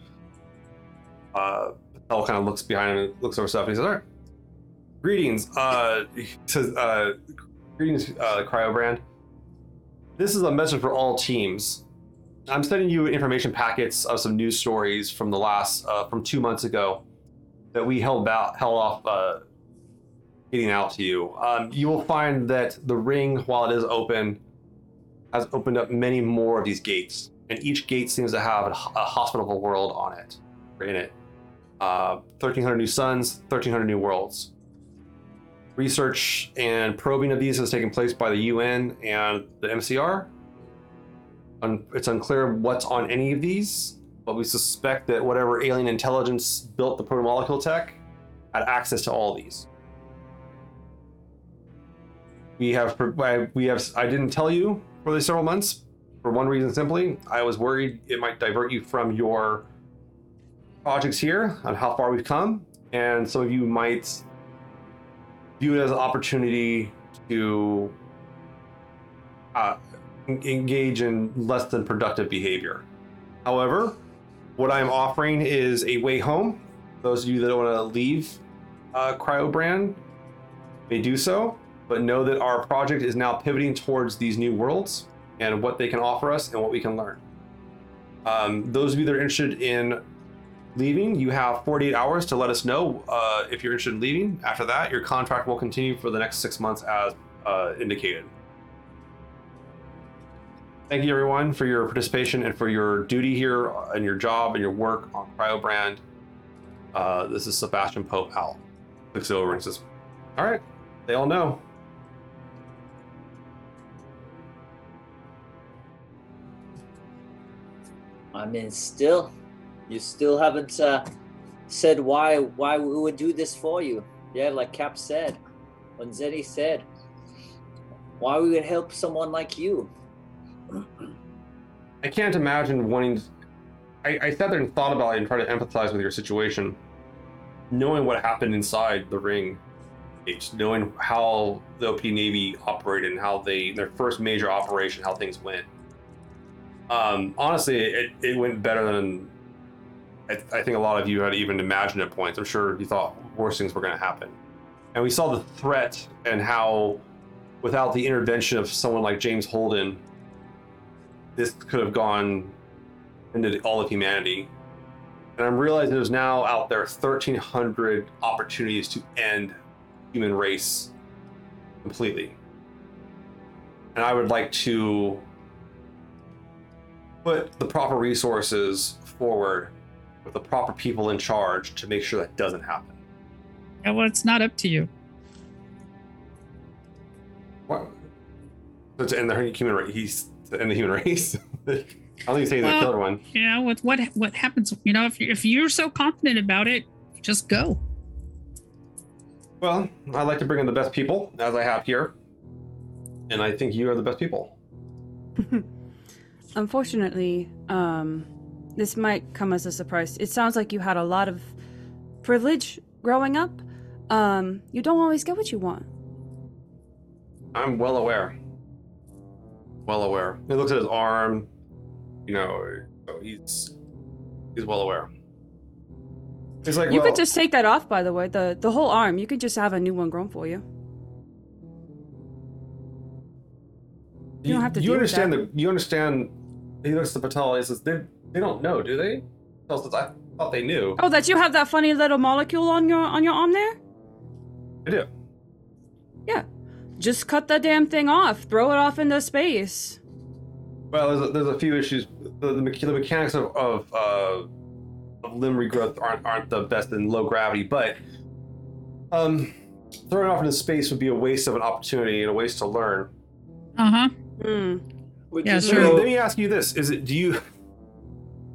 uh, Patel kind of looks behind and looks over stuff and he says, "All right, greetings." Uh, he says, uh, "Greetings, uh, Cryobrand. This is a message for all teams. I'm sending you information packets of some news stories from the last uh, from two months ago that we held out held off." Uh, getting out to you. Um, you will find that the ring, while it is open, has opened up many more of these gates, and each gate seems to have a, hospitable world on it, or in it. Uh, 1,300 new suns, 1,300 new worlds. Research and probing of these has taken place by the UN and the MCR. Un- it's unclear what's on any of these, but we suspect that whatever alien intelligence built the protomolecule tech had access to all these. We have we have I didn't tell you for these several months for one reason simply. I was worried it might divert you from your projects here on how far we've come, and some of you might view it as an opportunity to uh, engage in less than productive behavior. However, what I'm offering is a way home. Those of you that want to leave uh, Cryobrand may do so but know that our project is now pivoting towards these new worlds and what they can offer us and what we can learn. Um, those of you that are interested in leaving, you have 48 hours to let us know uh, if you're interested in leaving. After that, your contract will continue for the next six months as uh, indicated. Thank you, everyone, for your participation and for your duty here and your job and your work on Cryobrand. Uh, this is Sebastian Pope Al. Looks over and says, All right, they all know. I mean, still, you still haven't uh, said why why we would do this for you. Yeah, like Cap said, when Zeni said, why we would help someone like you. I can't imagine wanting. I, I sat there and thought about it and tried to empathize with your situation, knowing what happened inside the ring, it's knowing how the OP Navy operated and how they their first major operation, how things went. Um, honestly, it, it went better than I, I think a lot of you had even imagined at points. I'm sure you thought worse things were going to happen, and we saw the threat and how, without the intervention of someone like James Holden, this could have gone into all of humanity. And I'm realizing there's now out there 1,300 opportunities to end human race completely. And I would like to put the proper resources forward with the proper people in charge to make sure that doesn't happen. Yeah, well, it's not up to you. What? So to end the human race, he's to end the human race. I don't think he's saying Well- the killer one. You know, with what what happens, you know, if you if you're so confident about it, just go. Well, I like to bring in the best people, as I have here. And I think you are the best people. Unfortunately, um, this might come as a surprise. It sounds like you had a lot of privilege growing up. Um, you don't always get what you want. I'm well aware. Well aware. He looks at his arm. You know, he's he's well aware. He's like, You well, could just take that off, by the way. The the whole arm. You could just have a new one grown for you. you don't have to You understand that. the. You understand. He looks at Patel. He says, "They they don't know, do they?" Patel says, "I thought they knew." Oh, that you have that funny little molecule on your on your arm there? I do. Yeah. Just cut that damn thing off. Throw it off into space. Well, there's a, there's a few issues. The, the, the mechanics of of, uh, of limb regrowth aren't aren't the best in low gravity, but um, throwing it off into space would be a waste of an opportunity and a waste to learn. Uh huh. Hmm. Would Yeah, you sure. Let me, know- let me ask you this: Is it do you?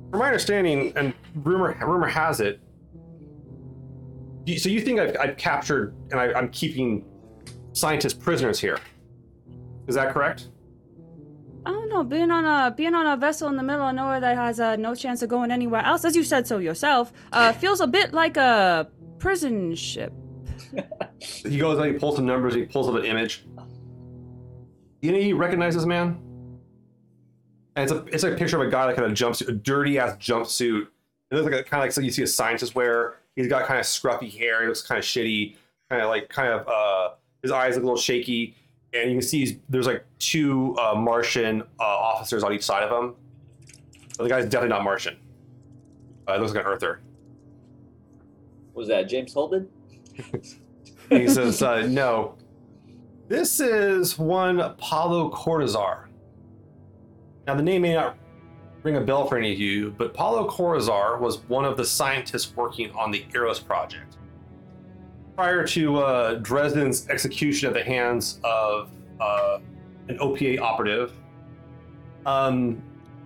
From my understanding, and rumor rumor has it. you- So you think I've, I've captured and I, I'm keeping scientists prisoners here? Is that correct? I don't know. Being on a being on a vessel in the middle of nowhere that has uh, no chance of going anywhere else, as you said so yourself, uh, feels a bit like a prison ship. He goes and he pulls some numbers. He pulls up an image. You know, you recognize this man. And it's a it's a picture of a guy like in a jumpsuit, a dirty ass jumpsuit. It looks like a, kind of like something you see a scientist wear. He's got kind of scruffy hair. He looks kind of shitty. Kind of like kind of uh, his eyes look a little shaky. And you can see he's, there's like two uh, Martian uh, officers on each side of him. But the guy's definitely not Martian. Uh, it looks like an Earther. Was that James Holden? He says, uh, "No, this is one Apollo Cortazar. Now, the name may not ring a bell for any of you, but Paolo Cortazar was one of the scientists working on the Eros project. Prior to uh, Dresden's execution at the hands of uh, an OPA operative, um,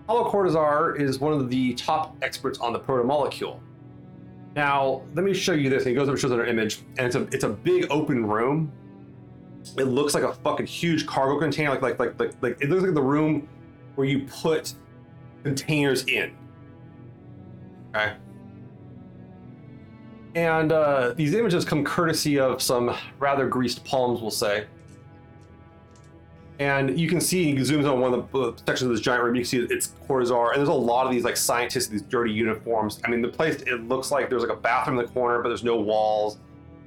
Paolo Cortazar is one of the top experts on the protomolecule. Now, let me show you this. And he goes over and shows another image, and it's a it's a big open room. It looks like a fucking huge cargo container, like like like like, like it looks like the room where you put containers in. Okay. And uh, these images come courtesy of some rather greased palms, we'll say. And you can see, he zooms on one of the sections of this giant room, you can see it's Corzar, and there's a lot of these like scientists these dirty uniforms. I mean, the place, it looks like there's like a bathroom in the corner, but there's no walls.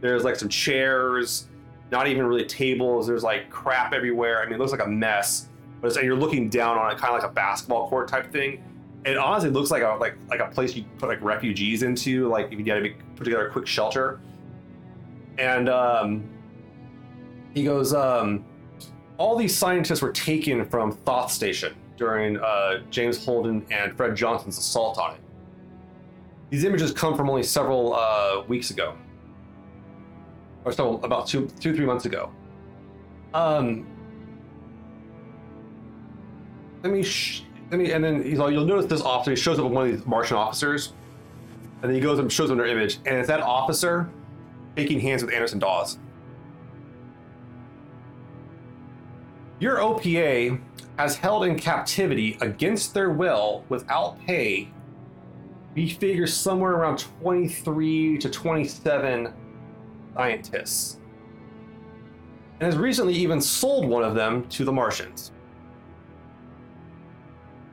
There's like some chairs, not even really tables. There's like crap everywhere. I mean, it looks like a mess. But it's, and you're looking down on it, kind of like a basketball court type thing. It honestly looks like a like like a place you put like refugees into, like if you had to put together a quick shelter. And um, he goes, um, all these scientists were taken from Thoth Station during uh, James Holden and Fred Johnson's assault on it. These images come from only several uh, weeks ago, or so about two, two, three months ago. Um, let me, sh- let me, and then he's like, you'll notice this officer. He shows up with one of these Martian officers, and then he goes and shows them their image, and it's that officer shaking hands with Anderson Dawes. Your OPA has held in captivity against their will without pay. We figure somewhere around 23 to 27 scientists. And has recently even sold one of them to the Martians.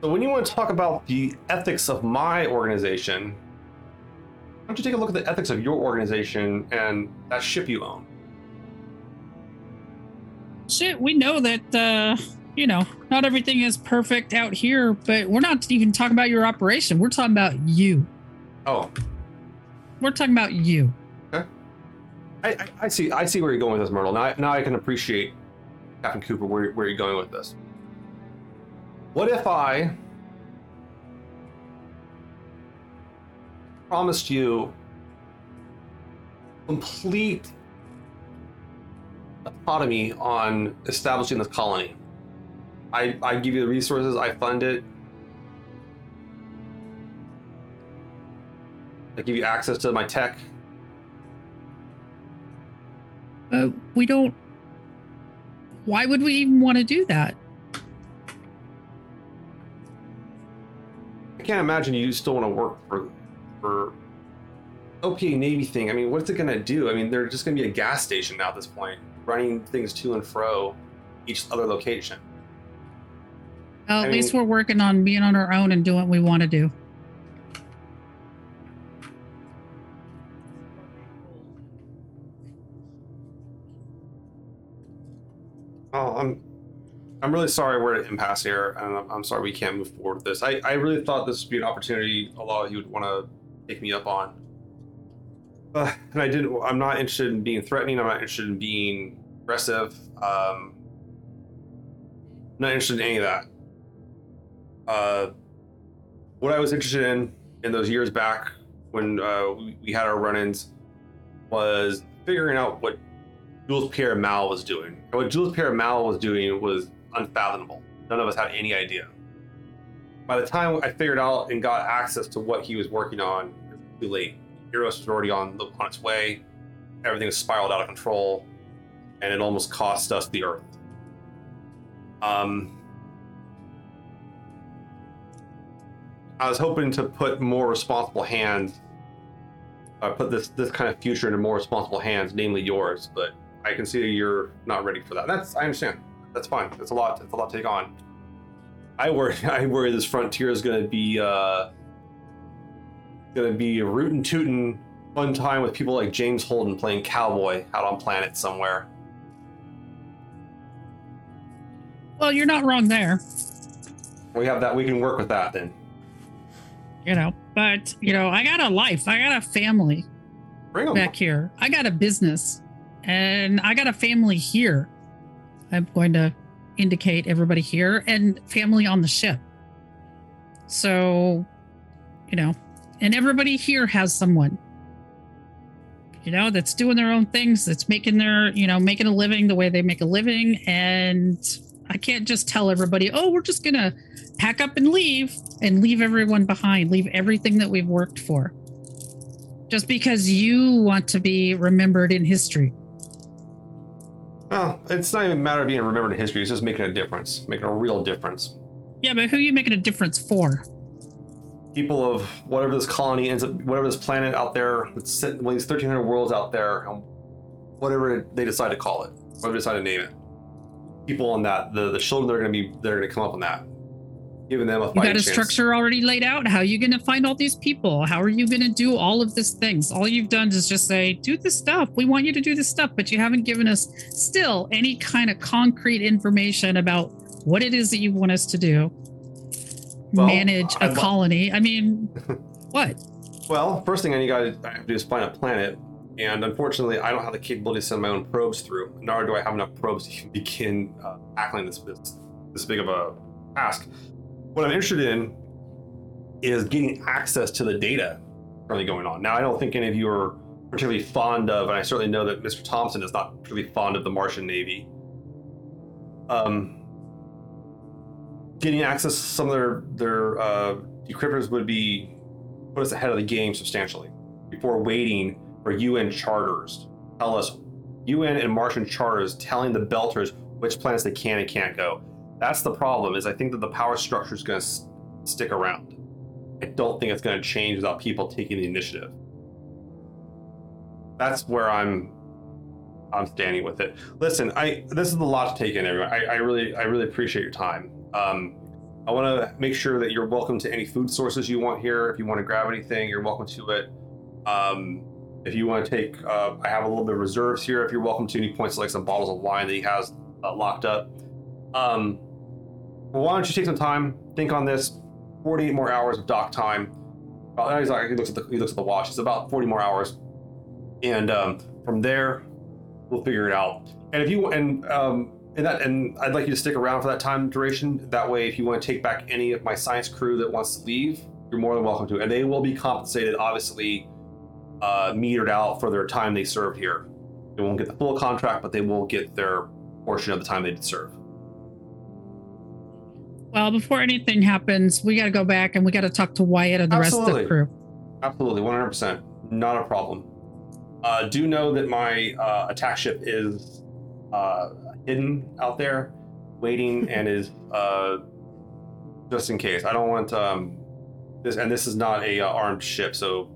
So, when you want to talk about the ethics of my organization, why don't you take a look at the ethics of your organization and that ship you own? Shit, we know that uh, you know, not everything is perfect out here, but we're not even talking about your operation. We're talking about you. Oh, We're talking about you. I, I, I see. I see where you're going with this, Myrtle. Now, I- now I can appreciate Captain Cooper where, where you're going with this. What if I promised you complete autonomy on establishing this colony? I, I give you the resources. I fund it. I give you access to my tech. Uh, we don't. Why would we even want to do that? Can't imagine you still want to work for for OPA Navy thing. I mean, what's it gonna do? I mean, they're just gonna be a gas station now at this point, running things to and fro each other location. Well, at I least mean- we're working on being on our own and doing what we want to do. Oh, I'm I'm really sorry we're at an impasse here, and I'm, I'm sorry we can't move forward with this. I, I really thought this would be an opportunity a lot of you would want to take me up on. Uh, and I didn't. I'm not interested in being threatening. I'm not interested in being aggressive. Um, not interested in any of that. Uh, what I was interested in in those years back when uh, we, we had our run-ins was figuring out what Jules Pierre Mao was doing. And what Jules Pierre Mao was doing was unfathomable. None of us had any idea. By the time I figured out and got access to what he was working on, it was too late. Eros was already on the, on its way. Everything was spiraled out of control, and it almost cost us the Earth. Um, I was hoping to put more responsible hands, uh, put this this kind of future into more responsible hands, namely yours. But I can see you're not ready for that. That's I understand. That's fine. It's a lot. It's a lot to take on. I worry. I worry this frontier is going to be uh, going to be a rootin' tootin' fun time with people like James Holden playing cowboy out on planet somewhere. Well, you're not wrong there, We have that. We can work with that then. you know. But you know, I got a life. I got a family Bring them. back here. I got a business, and I got a family here. I'm going to indicate everybody here and family on the ship. So, you know, and everybody here has someone, you know, that's doing their own things, that's making their, you know, making a living the way they make a living. And I can't just tell everybody, oh, we're just going to pack up and leave and leave everyone behind, leave everything that we've worked for. Just because you want to be remembered in history. Well, it's not even a matter of being remembered in history. It's just making a difference, making a real difference. Yeah, but who are you making a difference for? People of whatever this colony ends up, whatever this planet out there, that's sitting, one of these 1,300 worlds out there, whatever they decide to call it, whatever they decide to name it. People on that, the, the children that are going to be, they're going to come up on that. Giving them a You got a chance. structure already laid out. How are you going to find all these people? How are you going to do all of these things? All you've done is just say, do this stuff. We want you to do this stuff, but you haven't given us still any kind of concrete information about what it is that you want us to do. Well, Manage a li- colony. I mean, what? Well, first thing I got to do is find a planet, and unfortunately, I don't have the capability to send my own probes through. Nor do I have enough probes to begin uh, tackling this, this this big of a task. What I'm interested in is getting access to the data currently going on. Now, I don't think any of you are particularly fond of, and I certainly know that Mr. Thompson is not particularly fond of the Martian Navy. Um, getting access to some of their their uh, decryptors would be put us ahead of the game substantially before waiting for UN charters tell us UN and Martian charters telling the Belters which planets they can and can't go. That's the problem. Is I think that the power structure is going to s- stick around. I don't think it's going to change without people taking the initiative. That's where I'm. I'm standing with it. Listen, I this is a lot to take in, everyone. I, I really, I really appreciate your time. Um, I want to make sure that you're welcome to any food sources you want here. If you want to grab anything, you're welcome to it. Um, if you want to take, uh, I have a little bit of reserves here. If you're welcome to any points like some bottles of wine that he has uh, locked up. Um, well, why don't you take some time, think on this? 48 more hours of dock time. He's like, he looks at the he looks at the watch. It's about 40 more hours, and um, from there, we'll figure it out. And if you and um, and that and I'd like you to stick around for that time duration. That way, if you want to take back any of my science crew that wants to leave, you're more than welcome to. And they will be compensated, obviously, uh, metered out for their time they served here. They won't get the full contract, but they will get their portion of the time they did serve. Well, before anything happens, we got to go back and we got to talk to Wyatt and the rest of the crew. Absolutely, 100%. Not a problem. Uh, do know that my uh, attack ship is uh, hidden out there, waiting, and is uh, just in case. I don't want um, this, and this is not a uh, armed ship, so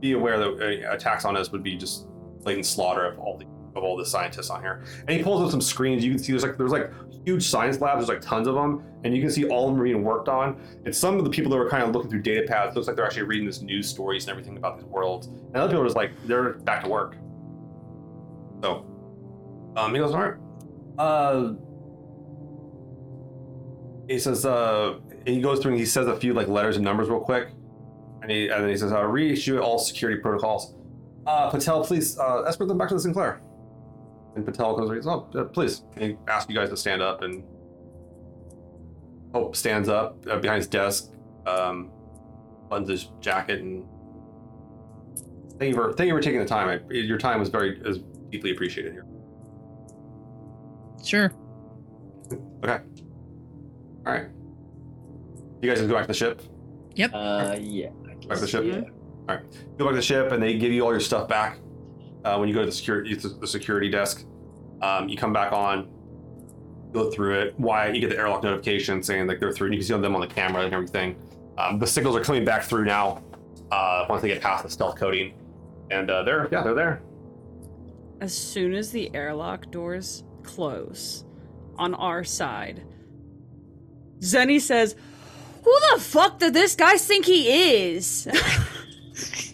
be aware that uh, attacks on us would be just blatant slaughter of all the of all the scientists on here. And he pulls up some screens. You can see there's like there's like huge science labs. There's like tons of them, and you can see all of them being worked on. And some of the people that were kind of looking through data pads looks like they're actually reading this news stories and everything about these worlds. And other people are just like they're back to work. So, um, he goes, all right. Uh, he says, uh, he goes through and he says a few like letters and numbers real quick, and he and then he says, uh, reissue all security protocols. Uh, Patel, please uh, escort them back to the Sinclair. And Patel goes, oh, uh, please. And he asks you guys to stand up, and Hope stands up uh, behind his desk, um, buttons his jacket, and thank you for thank you for taking the time. I, your time was very is deeply appreciated here. Sure. Okay. All right. You guys just go back to the ship. Yep. Uh, yeah. Back to the ship. yeah. All right. Go back to the ship, and they give you all your stuff back. Uh, when you go to the security the security desk, um, you come back on, go through it. Why you get the airlock notification saying like they're through, and you can see them on the camera and everything. Um, the signals are coming back through now. Uh, once they get past the stealth coding, and uh, they're yeah they're there. As soon as the airlock doors close on our side, Zeni says, Who the fuck did this guy think he is?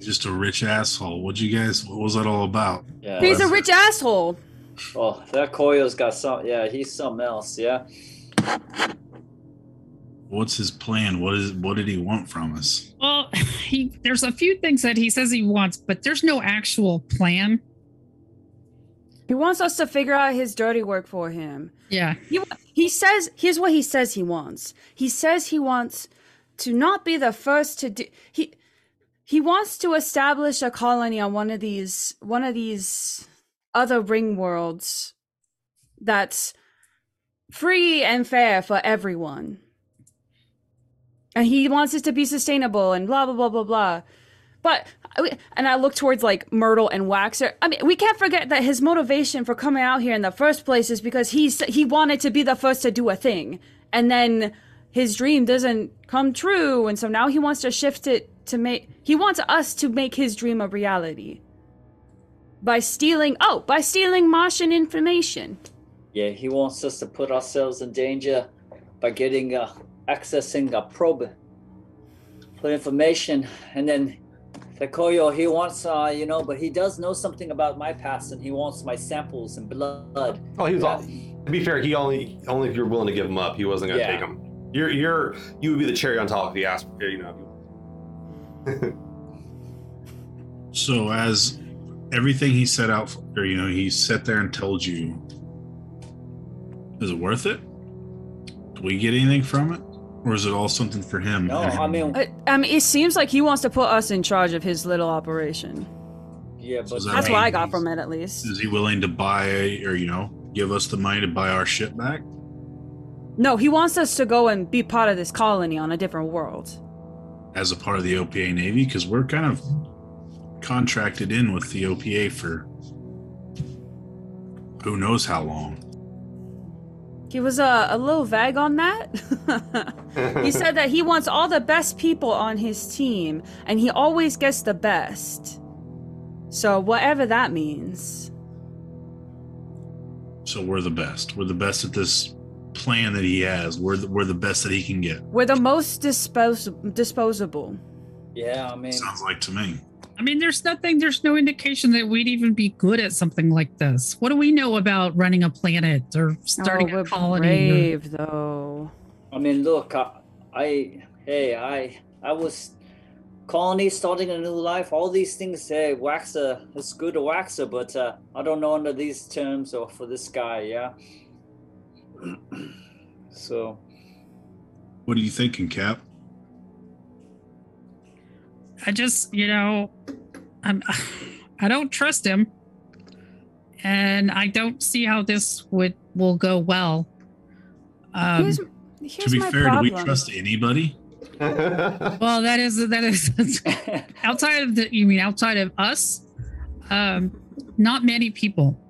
Just a rich asshole. What'd you guys? What was that all about? Yeah. He's a rich asshole. Oh, that Koyo's got some. Yeah, he's something else. Yeah. What's his plan? What is? What did he want from us? Well, he there's a few things that he says he wants, but there's no actual plan. He wants us to figure out his dirty work for him. Yeah. He, he says, here's what he says he wants. He says he wants to not be the first to do. He he wants to establish a colony on one of these one of these other ring worlds that's free and fair for everyone. And he wants it to be sustainable and blah blah blah blah blah. But uh, and I look towards like Myrtle and Waxor. I mean, we can't forget that his motivation for coming out here in the first place is because he's he wanted to be the first to do a thing, and then his dream doesn't come true, and so now he wants to shift it to make he wants us to make his dream a reality by stealing oh by stealing Martian information. Yeah, he wants us to put ourselves in danger by getting uh, accessing a probe for information, and then Takoyo, he wants, uh, you know, but he does know something about my past, and he wants my samples and blood. Oh, he was Yeah. all, to be fair, he only only if you're willing to give him up, he wasn't gonna Yeah. take him. You're you're you would be the cherry on top if he asked. You know. So as everything he set out, for, you know, he sat there and told you, is it worth it? Do we get anything from it, or is it all something for him? No, and I mean, I, I mean, it seems like he wants to put us in charge of his little operation. yeah, but is that That's right? what I got from it, at least. is he willing to buy, or you know, give us the money to buy our ship back? No, he wants us to go and be part of this colony on a different world. As a part of the OPA Navy because we're kind of contracted in with the OPA for who knows how long. He was uh, a little vague on that. he said that he wants all the best people on his team, and he always gets the best. So, whatever that means. So we're the best. We're the best at this plan that he has. We're the, we're the best that he can get. We're the most dispos- disposable. yeah, I mean, Sounds like to me. I mean, there's nothing, there's no indication that we'd even be good at something like this. What do we know about running a planet or starting oh, we're a colony? or- brave, though. I mean, look, I, I, hey, I, I was colony starting a new life. All these things, hey, Waxor, it's good to Waxor, but uh, I don't know under these terms or for this guy, yeah. So, What are you thinking, Cap? I just, you know, I'm, I don't trust him, and I don't see how this would will go well. Um, here's here's to be my fair, problem. do we trust anybody? well, that is that is outside of the. You mean outside of us? Um, not many people.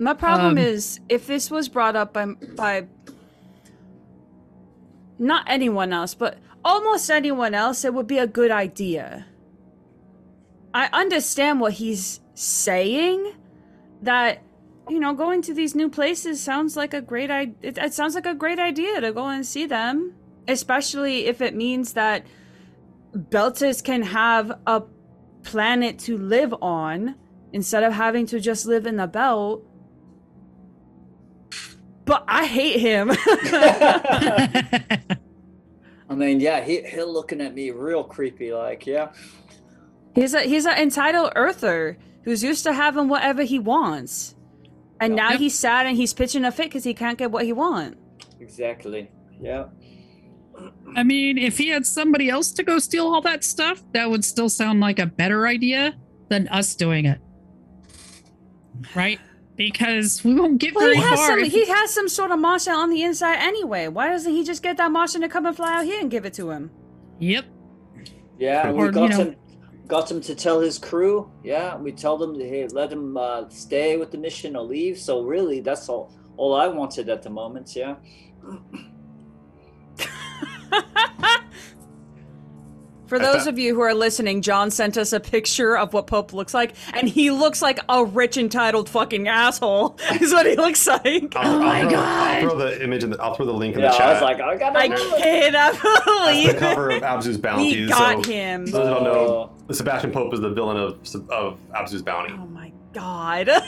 My problem Um, is if this was brought up by by not anyone else, but almost anyone else, it would be a good idea. I understand what he's saying that you know, going to these new places sounds like a great idea. It, it sounds like a great idea to go and see them, especially if it means that Belters can have a planet to live on instead of having to just live in the belt. But I hate him. I mean, yeah, he he looking at me real creepy, like, yeah. he's a he's an entitled earther who's used to having whatever he wants. And now Yep. he's sad and he's pitching a fit because he can't get what he wants. Exactly. Yeah. I mean, if he had somebody else to go steal all that stuff, that would still sound like a better idea than us doing it. Right? Because we won't get Well, very he has far. some. if- He has some sort of Martian on the inside anyway. Why doesn't he just get that Martian to come and fly out here and give it to him? Yep. Yeah, Or, we you got know- him got him to tell his crew. Yeah, we told him to hey, let him uh, stay with the mission or leave. So really, that's all all I wanted at the moment. Yeah. For those of you who are listening, John sent us a picture of what Pope looks like, and he looks like a rich entitled fucking asshole. Is what he looks like. I'll, Oh I'll my throw, God. I'll throw the image in the, I'll throw the link in Yeah, the chat. I was like, I gotta. I do it. cannot That's the cover of Abzu's Bounty. we got so, him. For those who don't Oh. know, the Sebastian Pope is the villain of of Abzu's Bounty. Oh my god.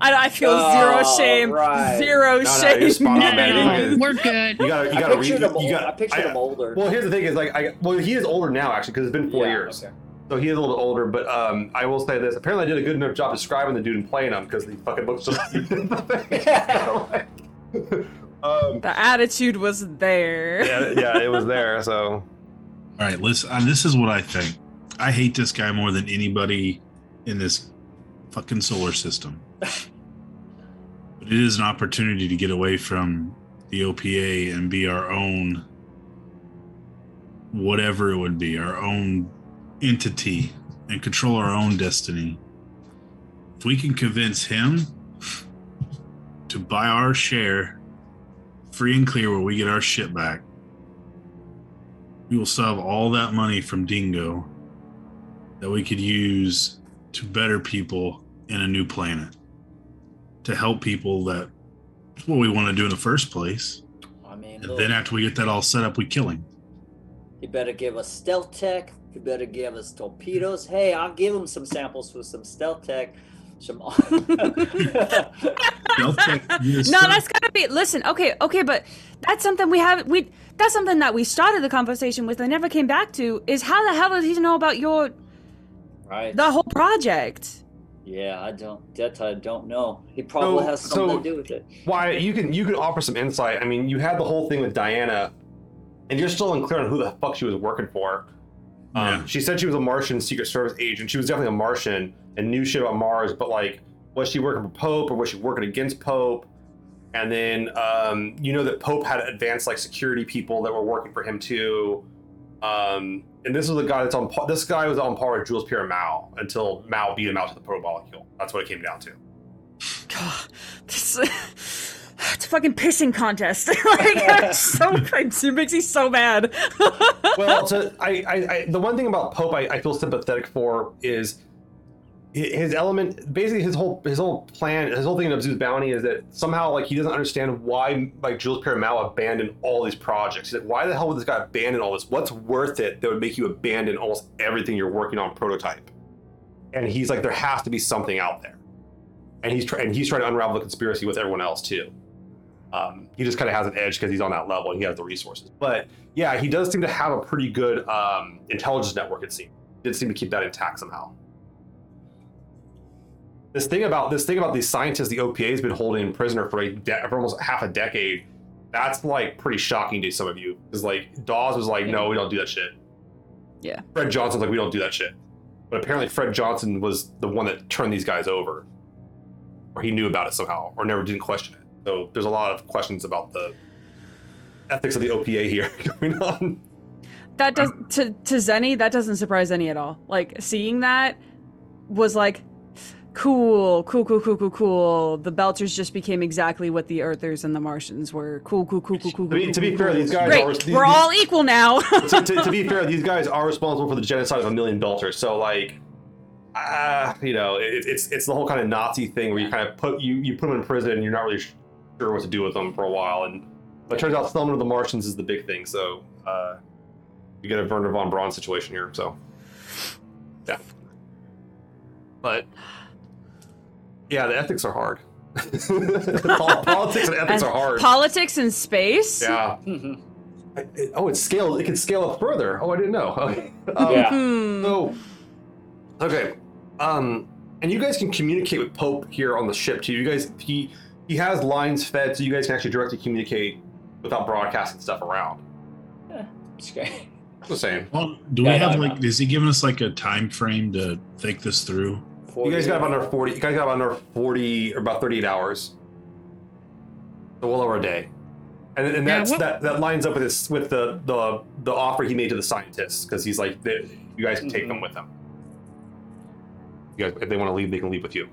I, I feel zero Oh, shame. right. Zero no, shame. you're spot on, No, no, no, we're good. You gotta, you I gotta read. pictured him. You old- got, I pictured him older. Well, here's the thing: is like, I well, he is older now actually because it's been four Yeah, years. okay. So he is a little bit older, but um, I will say this: apparently, I did a good enough job describing the dude and playing him because the fucking looks just like he did in the um, The attitude was there. yeah, yeah, it was there. So All right, listen. Uh, this is what I think. I hate this guy more than anybody in this fucking solar system. but it is an opportunity to get away from the OPA and be our own, whatever it would be, our own entity and control our own destiny. If we can convince him to buy our share free and clear where we get our shit back, we will have all that money from Dingo that we could use to better people in a new planet. To help people that that's what we want to do in the first place. I mean, And look, then after we get that all set up, we kill him. he better give us stealth tech. He better give us torpedoes. Hey, I'll give him some samples for some stealth tech. Some. They'll no, stuff. that's gotta be. Listen, okay, okay, but that's something we have. We that's something that we started the conversation with and never came back to. Is how the hell does he know about your right. the whole project? Yeah, I don't. That I don't know. He probably So- has something so- to do with it. why you can you can offer some insight. I mean, you had the whole thing with Diana, and you're still unclear on who the fuck she was working for. Um, Yeah. She said she was a Martian Secret Service agent. She was definitely a Martian and knew shit about Mars, but like, was she working for Pope or was she working against Pope? And then um, you know that Pope had advanced like security people that were working for him too. Um, and this was the guy that's on. par- This guy was on par with Jules Pierre Mao until Mao beat him out to the protomolecule. That's what it came down to. God, this, it's a fucking pissing contest. like, it's so it makes me so mad. well, so I, I, I, the one thing about Pope I, I feel sympathetic for is his element. Basically, his whole his whole plan, his whole thing in Abzu's bounty is that somehow like he doesn't understand why like Jules Pierre abandoned all these projects. He's like, why the hell would this guy abandon all this? What's worth it that would make you abandon almost everything you're working on prototype? And he's like, there has to be something out there, and he's trying and he's trying to unravel the conspiracy with everyone else too. Um, he just kind of has an edge because he's on that level and he has the resources. But yeah, he does seem to have a pretty good um, intelligence network. It seems did seem to keep that intact somehow. This thing about this thing about these scientists the OPA has been holding in prisoner for a de- for almost half a decade. That's like pretty shocking to some of you because like Dawes was like, no, we don't do that shit. Yeah. Fred Johnson's like, we don't do that shit. But apparently, Fred Johnson was the one that turned these guys over, or he knew about it somehow, or never didn't question it. So there's a lot of questions about the ethics of the OPA here going on. that does to to Zeni. That doesn't surprise any at all. Like seeing that was like, Cool, cool, cool, cool, cool, cool. The Belters just became exactly what the Earthers and the Martians were. Cool, cool, cool, cool, cool. To be, cool, to be cool, fair, cool. these guys Great, are. These, we're these- all equal now. to, to, to be fair, these guys are responsible for the genocide of a million Belters. So like, ah, you know, it, it's it's the whole kind of Nazi thing where you kind of put you you put them in prison and you're not really sure what to do with them for a while, and but it turns out selling to the Martians is the big thing. So uh, you get a Wernher von Braun situation here. So yeah, but yeah, the ethics are hard. Politics and ethics are hard. Politics and space? yeah. Mhm. I- it- oh, it's scaled. It can scale up further. Oh, I didn't know. Okay. Um, Yeah. Hmm. So, okay, um, and you guys can communicate with Pope here on the ship too. You guys, he he has lines fed, so you guys can actually directly communicate without broadcasting stuff around. It's great. Just saying. Well, do Yeah, we have no. like? Is he giving us like a time frame to think this through? You guys got about under forty. You guys got about under forty or about thirty-eight hours. So well over a day, and, and that's what- that that lines up with this with the the the offer he made to the scientists because he's like, they, you guys can take them with him. You guys, if they want to leave, they can leave with you.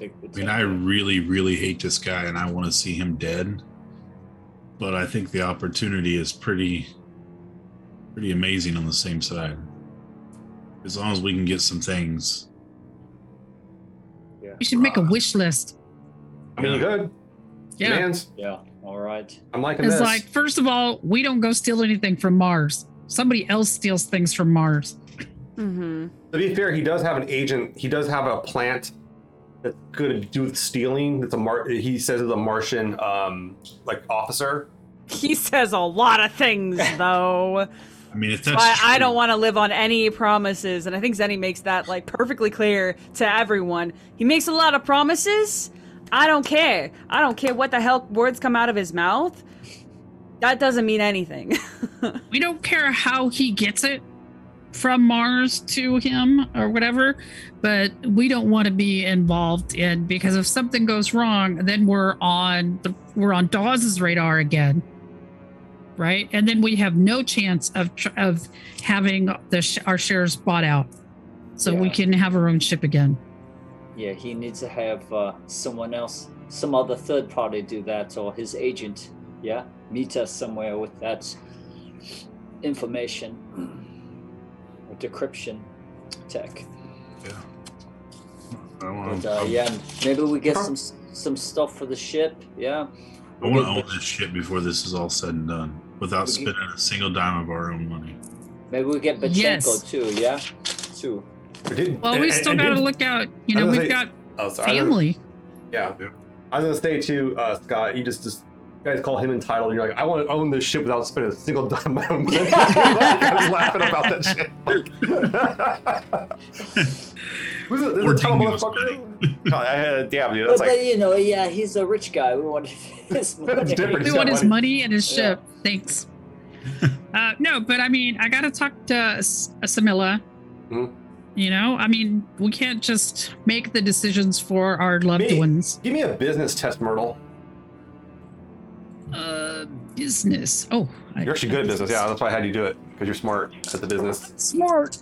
I mean, I really, really hate this guy, and I want to see him dead. But I think the opportunity is pretty, pretty amazing on the same side. As long as we can get some things. We should make a wish list. I mean, you could. Yeah. Demands. Yeah. All right. I'm liking this. It's this. like, first of all, we don't go steal anything from Mars. Somebody else steals things from Mars. Mm-hmm. To be fair, he does have an agent. He does have a plant that's good to do with stealing. That's a Mar. He says is a Martian, um, like officer. He says a lot of things, though. I mean, if that's I, I don't want to live on any promises, and I think Zeni makes that like perfectly clear to everyone. He makes a lot of promises. I don't care. I don't care what the hell words come out of his mouth. That doesn't mean anything. We don't care how he gets it from Mars to him or whatever, but we don't want to be involved in because if something goes wrong, then we're on the we're on Dawes's radar again. Right? And then we have no chance of of having the our shares bought out. So we can have our own ship again. Yeah, he needs to have uh, someone else, some other third party do that, or his agent. Yeah, meet us somewhere with that information or decryption tech. Yeah. I want But uh, yeah, maybe we get some some stuff for the ship. Yeah. I want to own this shit before this is all said and done, without Would you- spending a single dime of our own money. Maybe we get Butenko Yes. too. Yeah, too. Did- Well, we and- still and got to did- look out. You I know, was we've gonna got Oh, sorry. I was- family. Yeah. Yeah. I was gonna say too, uh, Scott. You just just you guys call him entitled. And you're like, I want to own this ship without spending a single dime of my own money. You're like, laughing about that shit. Who's it? This Or is a title Dingo's motherfucker. I- damn, dude. But, That's but like you know, yeah, he's a rich guy. We want his money. We want got his money. money and his Yeah. ship. Thanks. uh, no, but I mean, I got to talk to S- Samila. Mhm. You know, I mean, we can't just make the decisions for our loved Me. ones. Give me a business test, Myrtle. Uh, business. Oh, You're actually good at business. Yeah, that's why I had you do it because you're smart at the business. Smart.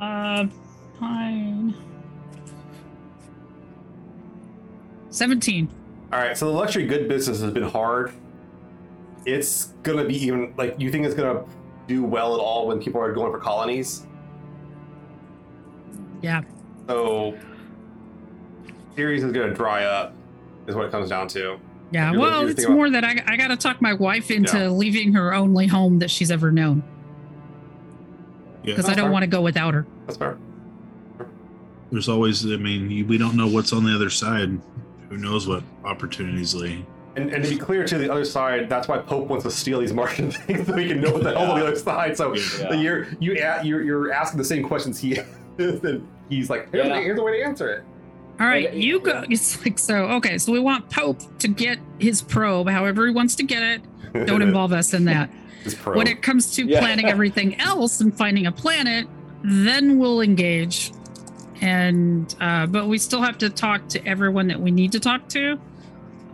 Uh, fine. 17. All right, so the luxury good business has been hard. It's gonna be even like you think it's gonna do well at all when people are going for colonies. Yeah. So Ceres is gonna dry up, is what it comes down to. Yeah. You're- Well, you're it's more that I, I got to talk my wife into Yeah. leaving her only home that she's ever known Yeah. because I don't want to go without her. That's fair. There's always, I mean, you- we don't know what's on the other side. Who knows what opportunities lay? And, and to be clear to the other side, that's why Pope wants to steal these Martian things so we can know what the hell's on the other side. So Yeah. you're you a- you're you're asking the same questions he is, and he's like, here's, Yeah. the, here's the way to answer it. All right, Okay, you go. It's like so. Okay, so we want Pope to get his probe, however he wants to get it. Don't involve us in that. When it comes to Yeah. planning everything else and finding a planet, then we'll engage. And uh, but we still have to talk to everyone that we need to talk to.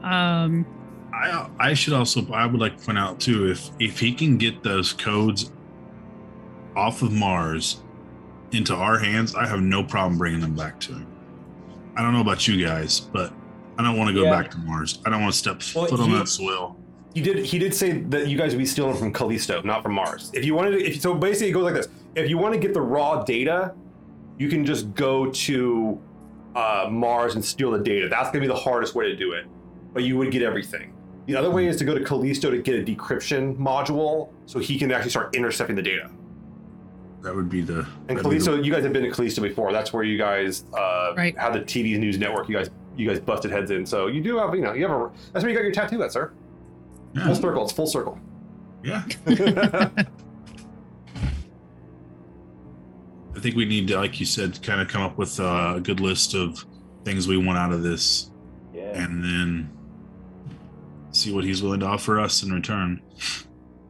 Um, I I should also I would like to point out too if if he can get those codes off of Mars into our hands, I have no problem bringing them back to him. I don't know about you guys, but I don't want to go Yeah. back to Mars. I don't want to step Well, foot on he- that soil. He did. He did say that you guys would be stealing from Callisto, not from Mars. If you wanted, to, if so, basically it goes like this: if you want to get the raw data, you can just go to uh, Mars and steal the data. That's gonna be the hardest way to do it, but you would get everything. The other way is to go to Callisto to get a decryption module, so he can actually start intercepting the data. That would be the. And that'd the- Callisto, you guys have been to Callisto before. That's where you guys uh, Right. have the TV news network. You guys, you guys busted heads in. So you do have, you know, you have a. That's where you got your tattoo, at, sir. Full circle. It's full circle. yeah. I think we need to, like you said, kind of come up with uh, a good list of things we want out of this, Yeah. and then see what he's willing to offer us in return.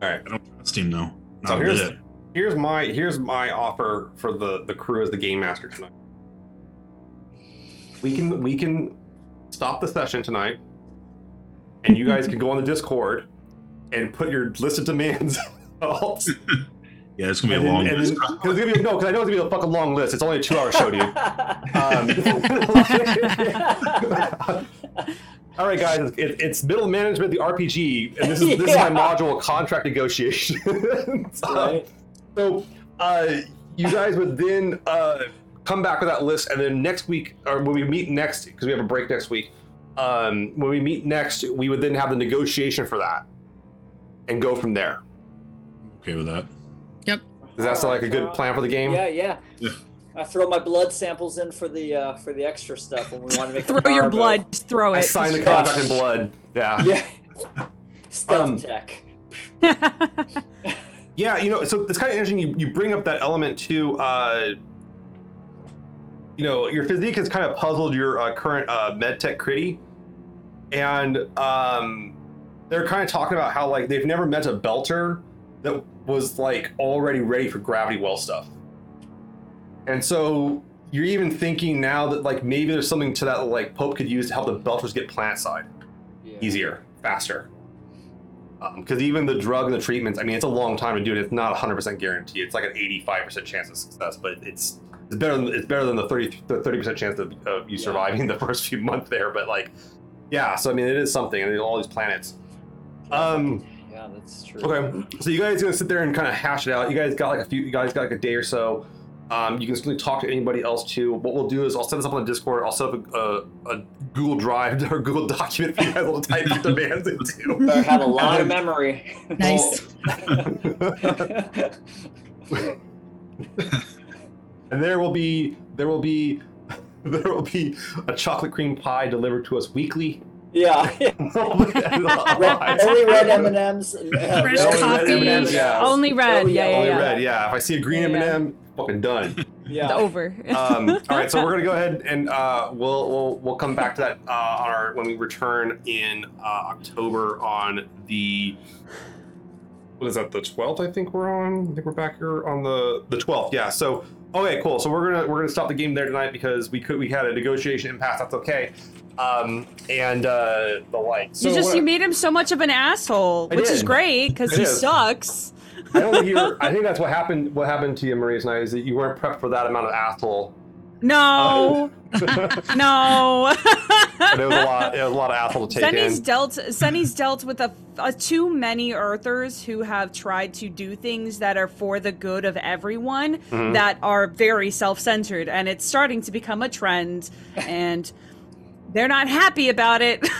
All right. I don't trust him though. So Not a here's bit. here's my here's my offer for the the crew as the game master tonight. We can we can stop the session tonight, and you guys can go on the Discord and put your list of demands. out. Yeah, it's gonna and be a long and list. then, cause it's gonna be, no, because I know it's gonna be a fucking long list. It's only a two-hour show, dude. Um, all right, guys, it, it's middle management, the RPG, and this is this is my module contract negotiation. right? So, uh, you guys would then uh, come back with that list, and then next week, or when we meet next, because we have a break next week, um, when we meet next, we would then have the negotiation for that, and go from there. Okay with that. Does that sound like a good plan for the game? Yeah, yeah. Yeah. I throw my blood samples in for the uh, for the extra stuff when we want to make. Throw your power blood. Just throw it. I it. signed the contract in blood. Yeah. move. Yeah. Stealth Um, tech. Yeah, you know, so it's kind of interesting. You, you bring up that element too. Uh, you know, your physique has kind of puzzled your uh, current uh, medtech critty, and um, they're kind of talking about how like they've never met a belter that was like already ready for gravity well stuff, and so you're even thinking now that like maybe there's something to that like Pope could use to help the belters get plant side Yeah. easier, faster. Because even the drug and the treatments, I mean, it's a long time to do it. It's not 100% guarantee. It's like an 85% chance of success, but it's it's better than it's better than the 30 the 30% chance of, of you Yeah. surviving the first few months there. But like, yeah. So I mean, it is something, and all these planets. Um. Yeah, that's true. Okay. So you guys gonna sit there and kind of hash it out. You guys got like a few. You guys got like a day or so. Um, you can certainly talk to anybody else too. What we'll do is I'll set this up on the Discord. I'll set up a, a, a Google Drive or Google document for you guys all to type your demands into. Better have a lot of memory. Nice. and there will be there will be there will be a chocolate cream pie delivered to us weekly. Yeah. Red, only red M and M's. Fresh Only coffee. M&Ms, yeah. Only red. Oh, yeah, yeah, yeah, Only yeah. red, yeah. If I see a green Yeah, yeah. M&M, fucking done. Yeah. Over. um, all right, so we're gonna go ahead and uh, we'll we'll we'll come back to that uh, on our when we return in uh, October on the what is that the twelfth? I think we're on. I think we're back here on the the twelfth. Yeah. So okay, cool. So we're gonna we're gonna stop the game there tonight because we could we had a negotiation impasse. That's okay. Um, and uh, the like. So you just you made him so much of an asshole, I which is great because he is. sucks. I don't think you. Were, I think that's what happened. What happened to you, Maria tonight is that you weren't prepped for that amount of asshole. No, and no. it was a lot. It was a lot of asshole to take Zeni's in. dealt Zeni's dealt with a, a too many Earthers who have tried to do things that are for the good of everyone Mhm. that are very self-centered, and it's starting to become a trend, and they're not happy about it.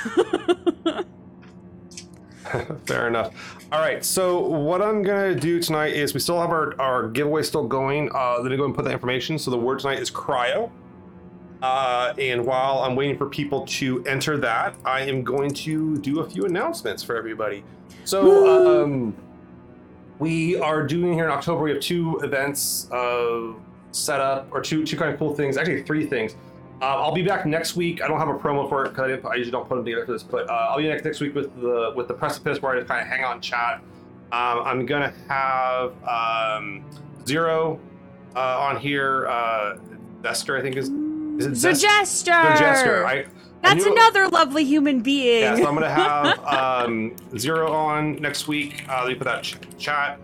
Fair enough. All right. So what I'm gonna do tonight is we still have our, our giveaway still going. Uh, let me go and put that information. So the word tonight is cryo. Uh, and while I'm waiting for people to enter that, I am going to do a few announcements for everybody. So um, we are doing here in October. We have two events uh, set up, or two two kind of cool things. Actually, three things. Uh, I'll be back next week. I don't have a promo for it because I, I usually don't put them together for this, but uh, I'll be next next week with the with the precipice where I just kind of hang out and chat. Um, I'm gonna have um, Zero uh, on here. Uh, Zester, I think is is it Zest- Suggestor. Zester? I, I That's knew- another lovely human being. Yeah, so I'm gonna have um, Zero on next week. Uh, let me put that ch- chat.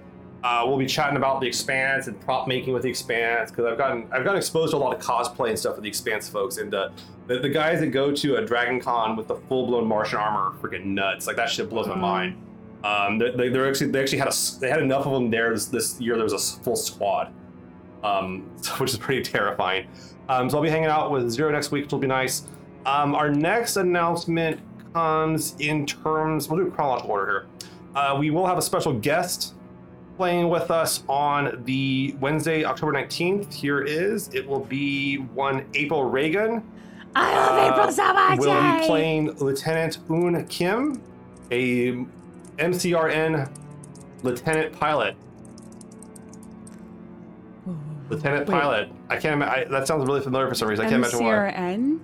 Uh, we'll be chatting about the Expanse and prop making with the Expanse because I've gotten I've gotten exposed to a lot of cosplay and stuff with the Expanse folks, and uh, the, the guys that go to a Dragon Con with the full blown Martian armor are freaking nuts. Like that shit blows my Mhm. mind. Um, they, they, they're actually they actually had a they had enough of them there this, this year. There was a full squad, um, which is pretty terrifying. Um, so I'll be hanging out with Zero next week, which will be nice. Um, our next announcement comes in terms. We'll do chronological order here. Uh, we will have a special guest playing with us on the Wednesday, October 19th. Here is. It will be one April Reagan. I love Uh, April so much. Will be playing Lieutenant Un Kim, a MCRN lieutenant pilot. Lieutenant Wait. pilot. I can't. I, that sounds really familiar for some reason. I can't imagine why. MCRN?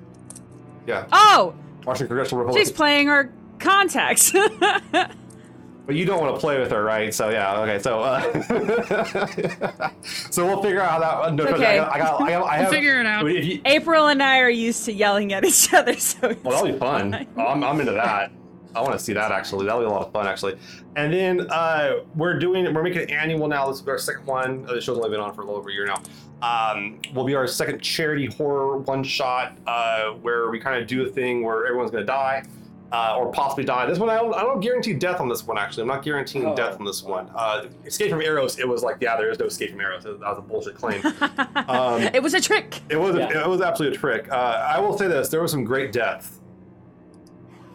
Yeah, Oh, Washington Congressional Republic. she's playing her contacts. But you don't want to play with her, right? So yeah, okay. So uh, so we'll figure out how that. No, 'cause Okay. I got, I got, I, got, I We'll figure it out. You, April and I are used to yelling at each other, so well, that'll be fun. I'm, I'm into that. I want to see that actually. That'll be a lot of fun actually. And then uh, we're doing, we're making an annual now. This is our second one. Uh, The show's only been on for a little over a year now. Um, will be our second charity horror one shot uh, where we kind of do a thing where everyone's going to die. Uh, or possibly die. This one, I don't, I don't guarantee death on this one. Actually, I'm not guaranteeing Oh. death on this one. Uh, Escape from Eros, it was like, yeah, there is no escape from Eros. That was a bullshit claim. Um, it was a trick. It was Yeah. it was absolutely a trick. Uh, I will say this: there was some great death.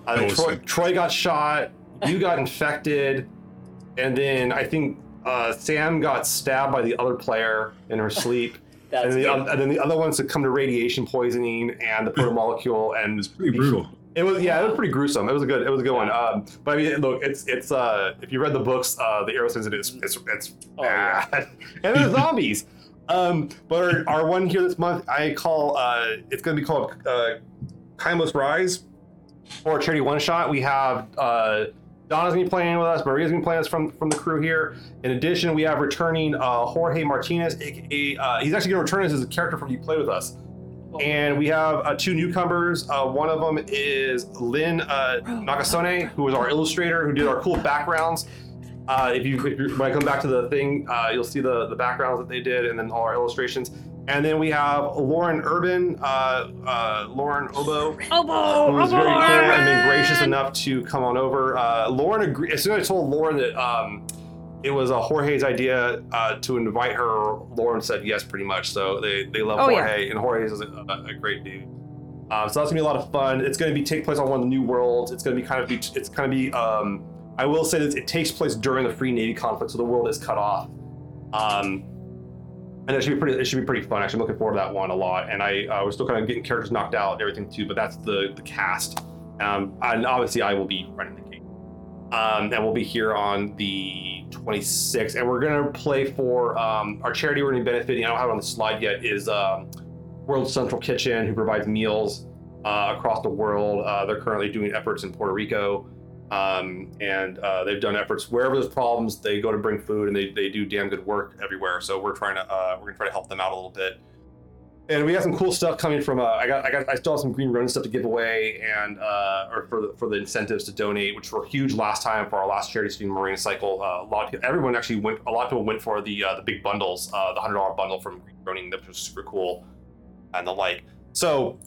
That was Troy. Troy got shot. You got infected, and then I think uh, Sam got stabbed by the other player in her sleep. That's and, the, and then the other ones succumbed to radiation poisoning and the protomolecule, and It's pretty brutal. It was yeah, it was pretty gruesome. It was a good, it was a good one. Um, but I mean, look, it's it's uh, if you read the books, uh, the Eros incident is it's it's Oh, yeah. bad, and there's zombies. Um, but our, our one here this month, I call uh, it's going to be called uh, Kaimos Rise, or charity one shot. We have uh, Donna's gonna be playing with us. Maria's gonna be playing us from from the crew here. In addition, we have returning uh, Jorge Martinez, aka uh, he's actually gonna return as a character from you played with us. And we have uh, two newcomers. Uh, one of them is Lynn uh, Nagasone, who was our illustrator, who did our cool backgrounds. Uh, if, you, if you when I come back to the thing, uh, you'll see the the backgrounds that they did, and then all our illustrations. And then we have Lauren Urban, uh, uh, Lauren Obo, Obo, who was very cool and been gracious enough to come on over. Uh, Lauren agreed. As soon as I told Lauren that um, it was a Jorge's idea uh, to invite her, Lauren said yes, pretty much. So they, they love Oh, yeah. Jorge, and Jorge is a, a, great dude. Um, so that's gonna be a lot of fun. It's gonna be take place on one of the new worlds. It's gonna be kind of be. It's gonna be. Um, I will say that it takes place during the Free Navy conflict, so the world is cut off. Um, and it should be pretty. It should be pretty fun. Actually, I'm looking forward to that one a lot. And I uh, we're still kind of getting characters knocked out and everything too. But that's the the cast. Um, and obviously, I will be running the. Um, and we'll be here on the 26th, and we're gonna play for um, our charity. We're gonna be benefiting. I don't have it on the slide yet. Is um, World Central Kitchen, who provides meals uh, across the world. Uh, they're currently doing efforts in Puerto Rico. Um, and uh, they've done efforts wherever there's problems, they go to bring food, and they, they do damn good work everywhere. So we're trying to uh, we're gonna try to help them out a little bit. And we got some cool stuff coming from. Uh, I got I got I still have some Green Ronin stuff to give away, and uh, or for the, for the incentives to donate, which were huge last time for our last charity stream Marina Cycle. Uh, a lot of people, everyone actually went. A lot of people went for the uh, the big bundles, uh, the hundred dollar bundle from Green Ronin, that was super cool, and the like. So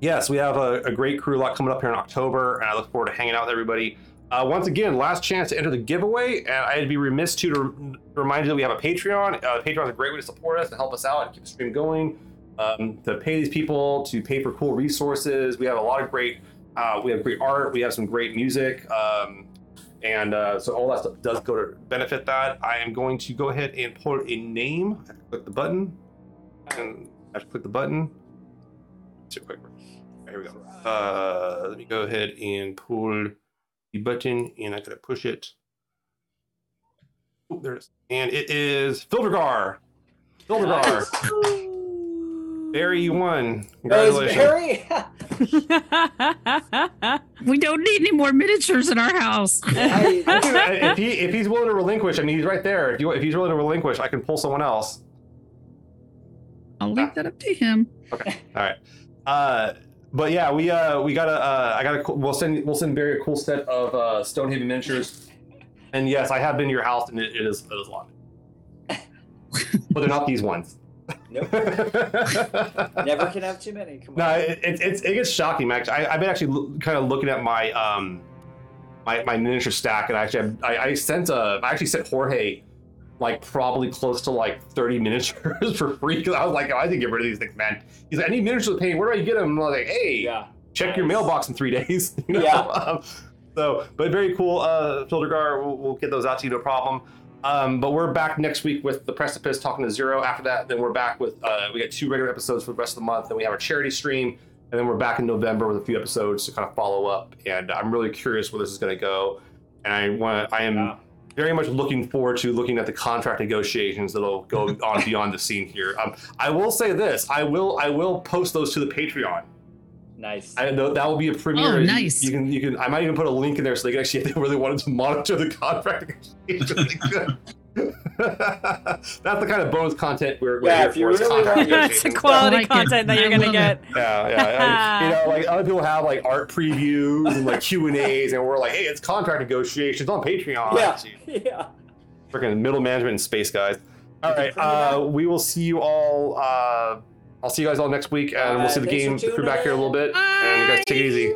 yes, we have a, a great crew lot coming up here in October, and I look forward to hanging out with everybody. Uh, once again, last chance to enter the giveaway, and I'd be remiss to, to remind you that we have a Patreon. Uh, Patreon is a great way to support us, to help us out, and keep the stream going. Um, to pay these people, to pay for cool resources. We have a lot of great, uh, we have great art, we have some great music, um, and uh, so all that stuff does go to benefit that. I am going to go ahead and pull a name. To click the button, and I have to click the button. Too quick. Here we go. Uh, let me go ahead and pull the button, and I gotta push it. Oh, there it is. And it is Fildergar. Fildergar. Barry, you won. That was Congratulations. very. We don't need any more miniatures in our house. I, if he if he's willing to relinquish, I mean he's right there. If you if he's willing to relinquish, I can pull someone else. I'll leave that up to him. Okay. All right. Uh, but yeah, we uh we got a uh, I got a we'll send we'll send Barry a cool set of uh, Stonehaven miniatures. And yes, I have been to your house, and it, it is it is long. but they're not these ones. Nope. Never can have too many. Come on. it, it, it's it gets shocking, Max. I, I've been actually lo- kind of looking at my um my, my miniature stack, and I actually I, I sent a I actually sent Jorge like probably close to like 30 miniatures for free because I was like, oh, I didn't get rid of these things, man. He's like, I need miniatures with paint. Where do I get them? And I was like, hey, Yeah. check your mailbox in three days. You know? Yeah. Um, so, but very cool, uh, Fildergar. We'll, we'll get those out to you, no problem. Um, but we're back next week with the Precipice talking to Zero. After that, then we're back with uh, we got two regular episodes for the rest of the month. Then we have our charity stream, and then we're back in November with a few episodes to kind of follow up. And I'm really curious where this is going to go. And I want, I am Yeah. very much looking forward to looking at the contract negotiations that'll go on beyond the scene here. Um, I will say this: I will, I will post those to the Patreon. Nice. I know that will be a premiere. Oh, nice. You, can, you can. I might even put a link in there so they can actually, if they really wanted to monitor the contract. negotiations, they could. That's the kind of bonus content we're. we're Yeah, here if you for, is really want- That's the quality I like it. content that you're gonna love get. Yeah, yeah. and, you know, like other people have like art previews and like Q and A's, and we're like, hey, it's contract negotiations on Patreon. yeah. Yeah. Freaking middle management and space guys. All right, Print it out. uh, we will see you all. Uh, I'll see you guys all next week, and we'll see the game crew tuning back here a little bit. And you guys take it easy.